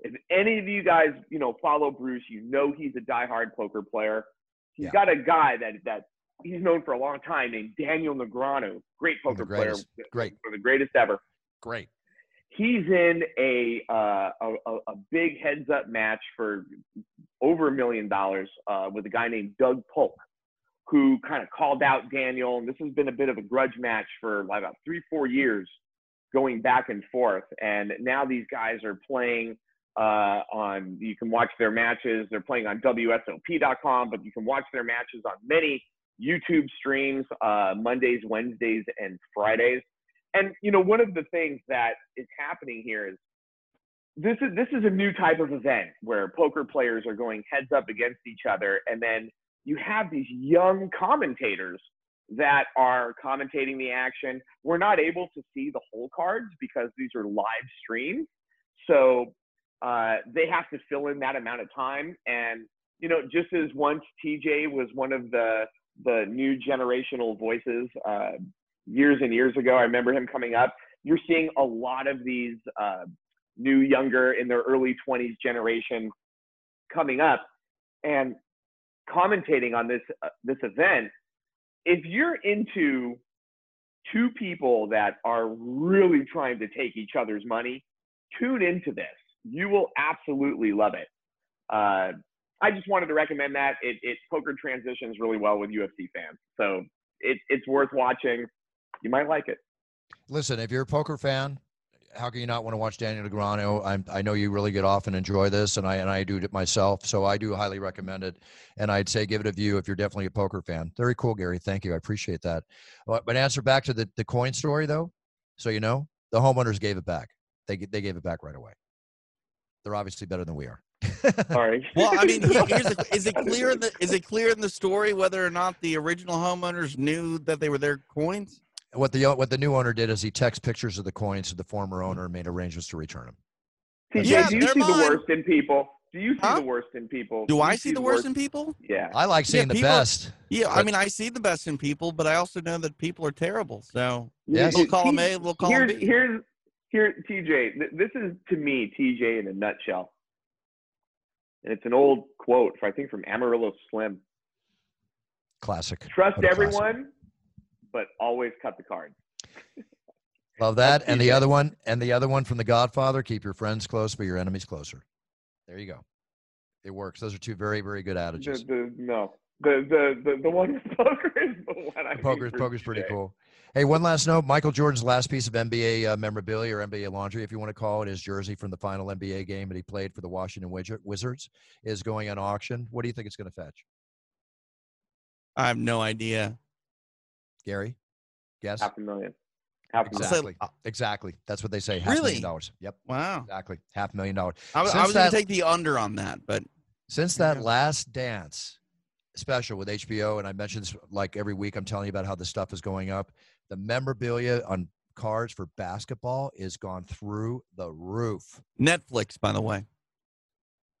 If any of you guys, you know, follow Bruce, you know he's a diehard poker player. He's Yeah. got a guy that that he's known for a long time named Daniel Negreanu, great One poker player. Great. one of the greatest ever Great. He's in a uh, a, a big heads up match for over a million dollars uh, with a guy named Doug Polk, who kind of called out Daniel, and this has been a bit of a grudge match for like about three four years, going back and forth, and now these guys are playing. Uh, on you can watch their matches. They're playing on WSOP.com, but you can watch their matches on many YouTube streams uh, Mondays, Wednesdays, and Fridays and you know one of the things that is happening here is this is this is a new type of event where poker players are going heads up against each other. And then you have these young commentators that are commentating the action. We're not able to see the whole cards because these are live streams. So uh, they have to fill in that amount of time. And you know just as once tj was one of the the new generational voices uh, years and years ago. I remember him coming up. You're seeing a lot of these uh, new, younger, in their early 20s generation coming up and commentating on this uh, this event. If you're into two people that are really trying to take each other's money, tune into this. You will absolutely love it. Uh, I just wanted to recommend that. It, it poker transitions really well with UFC fans, so it, it's worth watching you might like it. Listen, if you're a poker fan, how can you not want to watch Daniel Negreanu? I'm, I know you really get off and enjoy this, and I and I do it myself, so I do highly recommend it. And I'd say give it a view if you're definitely a poker fan. Very cool, Gary. Thank you. I appreciate that. But, but answer back to the, the coin story though, so you know, the homeowners gave it back. They they gave it back right away. They're obviously better than we are. Sorry. Well, I mean, here's the, is it clear in the is it clear in the story whether or not the original homeowners knew that they were their coins? What the what the new owner did is he texted pictures of the coins to the former owner and made arrangements to return them. TJ, Yeah, do you they're see the worst in people? Do you see Huh? the worst in people? Do you I see the worst in people? Yeah. I like Yeah, seeing the best. Yeah, I mean, I see the best in people, but I also know that people are terrible. So Yes. we'll call them T- A, we'll call them here's, B. here's here TJ. This is to me TJ in a nutshell. And it's an old quote, I think from Amarillo Slim. Classic. Trust everyone, classic. Everyone, but always cut the cards. Love that. And the other one, and the other one from The Godfather, keep your friends close, but your enemies closer. There you go. It works. Those are two very, very good The, adages. the, no, the, the the the one with poker is the one I think Poker's for poker's pretty TJ. cool. Hey, one last note. Michael Jordan's last piece of NBA uh, memorabilia or NBA laundry, if you want to call it, his jersey from the final NBA game that he played for the Washington Wizards is going on auction. What do you think it's going to fetch? I have no idea. Gary, guess. Half a million. Half a million. Exactly. uh, exactly. That's what they say. Half a Really? million dollars. Yep. Wow. Exactly. Half a million dollars. I, was- I Since was going to take the under on that, but Since that Yeah. last dance special with HBO, and I mentioned this like every week, I'm telling you about how the stuff is going up. The memorabilia on cards for basketball is gone through the roof. Netflix, by the way.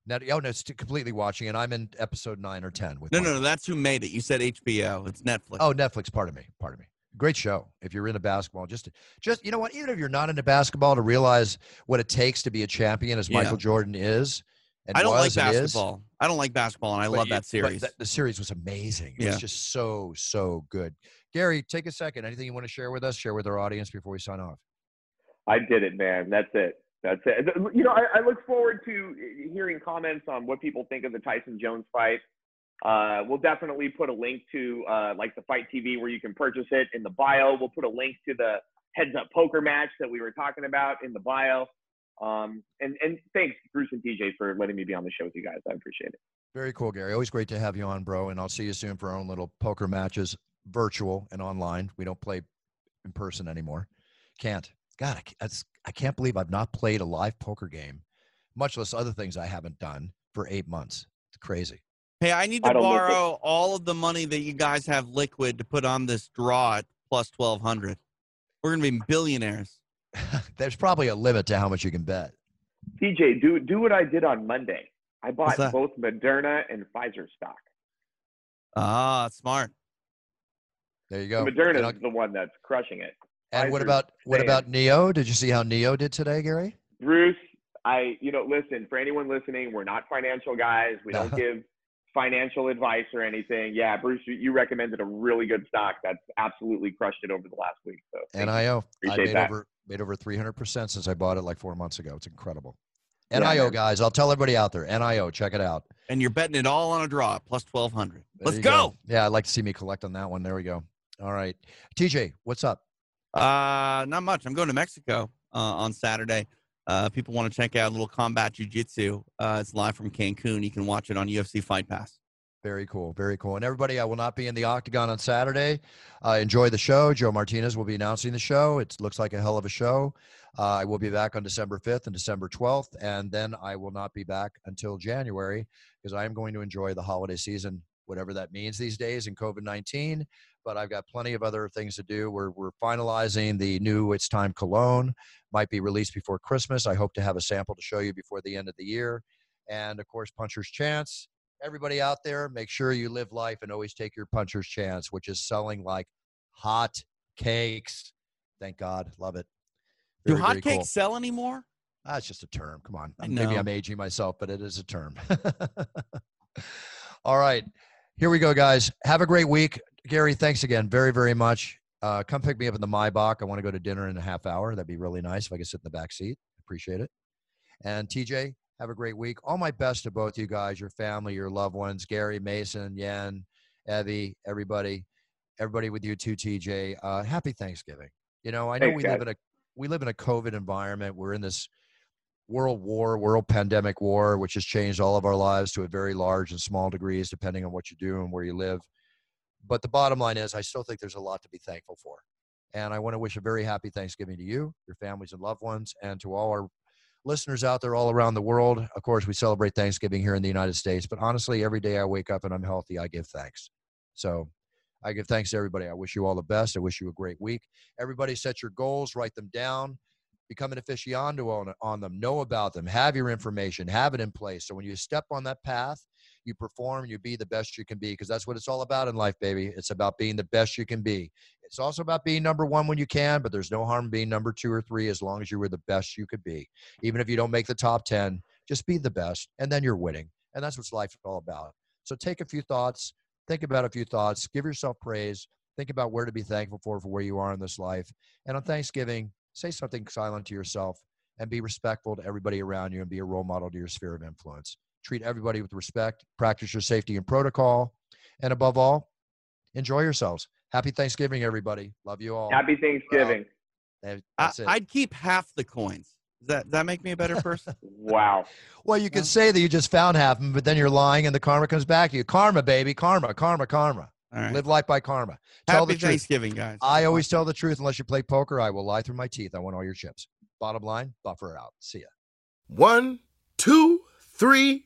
Now, oh no, it's t- completely watching, and I'm in episode nine or ten with. No, no, no. That's who made it. You said HBO. It's Netflix. Oh, Netflix. Pardon me. Pardon me. Great show. If you're into basketball, just just you know what, even if you're not into basketball, to realize what it takes to be a champion, as Yeah. Michael Jordan is, and I don't like was and is. basketball. I don't like basketball, and I But love you- that but series. th- the series was amazing. It Yeah. was just so so good. Gary, take a second. Anything you want to share with us? Share with our audience before we sign off. I did it, man. That's it. That's it. You know, I, I look forward to hearing comments on what people think of the Tyson Jones fight. Uh, we'll definitely put a link to uh, like the FITE TV where you can purchase it in the bio. We'll put a link to the Heads Up Poker match that we were talking about in the bio. Um, and and thanks Bruce and TJ for letting me be on the show with you guys. I appreciate it. Very cool, Gary. Always great to have you on, bro. And I'll see you soon for our own little poker matches, virtual and online. We don't play in person anymore. Can't. God, I, ca- that's, I can't believe I've not played a live poker game, much less other things I haven't done for eight months. It's crazy. hey, I need to don't look at- borrow all of the money that you guys have liquid to put on this draw at plus twelve hundred. We're gonna be billionaires. There's probably a limit to how much you can bet. TJ, do do what I did on Monday. I bought both Moderna and Pfizer stock. Ah, smart. There you go. Moderna is the one that's crushing it. And what Pfizer's about what about NIO? Did you see how NIO did today, Gary? Bruce, I, you know, listen, for anyone listening, we're not financial guys. We don't give financial advice or anything. Yeah, Bruce, you, you recommended a really good stock that's absolutely crushed it over the last week. So. NIO. I Appreciate made that. over made over 300% since I bought it like four months ago. It's incredible. Yeah, NIO, man. guys. I'll tell everybody out there. NIO, check it out. And you're betting it all on a draw, plus twelve hundred. There Let's you go. Yeah, I'd like to see me collect on that one. There we go. All right. TJ, what's up? Uh, not much. I'm going to Mexico uh, on Saturday. Uh, people want to check out a little combat jujitsu. Uh, it's live from Cancun. You can watch it on UFC Fight Pass. Very cool. Very cool. And everybody, I will not be in the octagon on Saturday. Uh, enjoy the show. Joe Martinez will be announcing the show. It looks like a hell of a show. Uh, I will be back on December 5th and December 12th. And then I will not be back until January because I am going to enjoy the holiday season, whatever that means these days in COVID 19. But I've got plenty of other things to do. We're, we're finalizing the new It's Time cologne, might be released before Christmas. I hope to have a sample to show you before the end of the year. And of course, Puncher's Chance everybody out there, make sure you live life and always take your puncher's chance, which is selling like hot cakes. Thank God. Love it. Do Very, very hotcakes cool. sell anymore? Ah, That's just a term. Come on. Maybe. I'm aging myself, but it is a term. All right. Here we go, guys. Have a great week. Gary, thanks again very, very much. Uh, come pick me up in the Maybach. I want to go to dinner in a half hour. That'd be really nice if I could sit in the back seat. Appreciate it. And TJ, have a great week. All my best to both you guys, your family, your loved ones, Gary, Mason, Yen, Evie, everybody, everybody with you too, TJ. Uh, happy Thanksgiving. You know, I know Thanks, we live in a we live in a COVID environment. We're in this world war, world pandemic war, which has changed all of our lives to a very large and small degrees, depending on what you do and where you live. But the bottom line is, I still think there's a lot to be thankful for. And I want to wish a very happy Thanksgiving to you, your families and loved ones, and to all our listeners out there all around the world. Of course, we celebrate Thanksgiving here in the United States, but honestly, every day I wake up and I'm healthy, I give thanks. So I give thanks to everybody. I wish you all the best. I wish you a great week. Everybody set your goals, write them down, become an aficionado on, on them, know about them, have your information, have it in place. So when you step on that path, you perform, you be the best you can be, because that's what it's all about in life, baby. It's about being the best you can be. It's also about being number one when you can, but there's no harm being number two or three as long as you were the best you could be. Even if you don't make the top 10, just be the best, and then you're winning. And that's what life is all about. So take a few thoughts, think about a few thoughts, give yourself praise, think about where to be thankful for for where you are in this life. And on Thanksgiving, say something silent to yourself and be respectful to everybody around you and be a role model to your sphere of influence. Treat everybody with respect, practice your safety and protocol, and above all, enjoy yourselves. Happy Thanksgiving, everybody. Love you all. Happy Thanksgiving. That- I, That's it. I'd keep half the coins. Does that, does that make me a better person? Wow. well, you could say that you just found half of them, but then you're lying and the karma comes back to you. Karma, baby. Karma, karma, karma. right. Live life by karma. Tell Happy the truth. Thanksgiving, guys. I always tell the truth unless you play poker. I will lie through my teeth. I want all your chips. Bottom line, buffer out. See ya. One, two, three,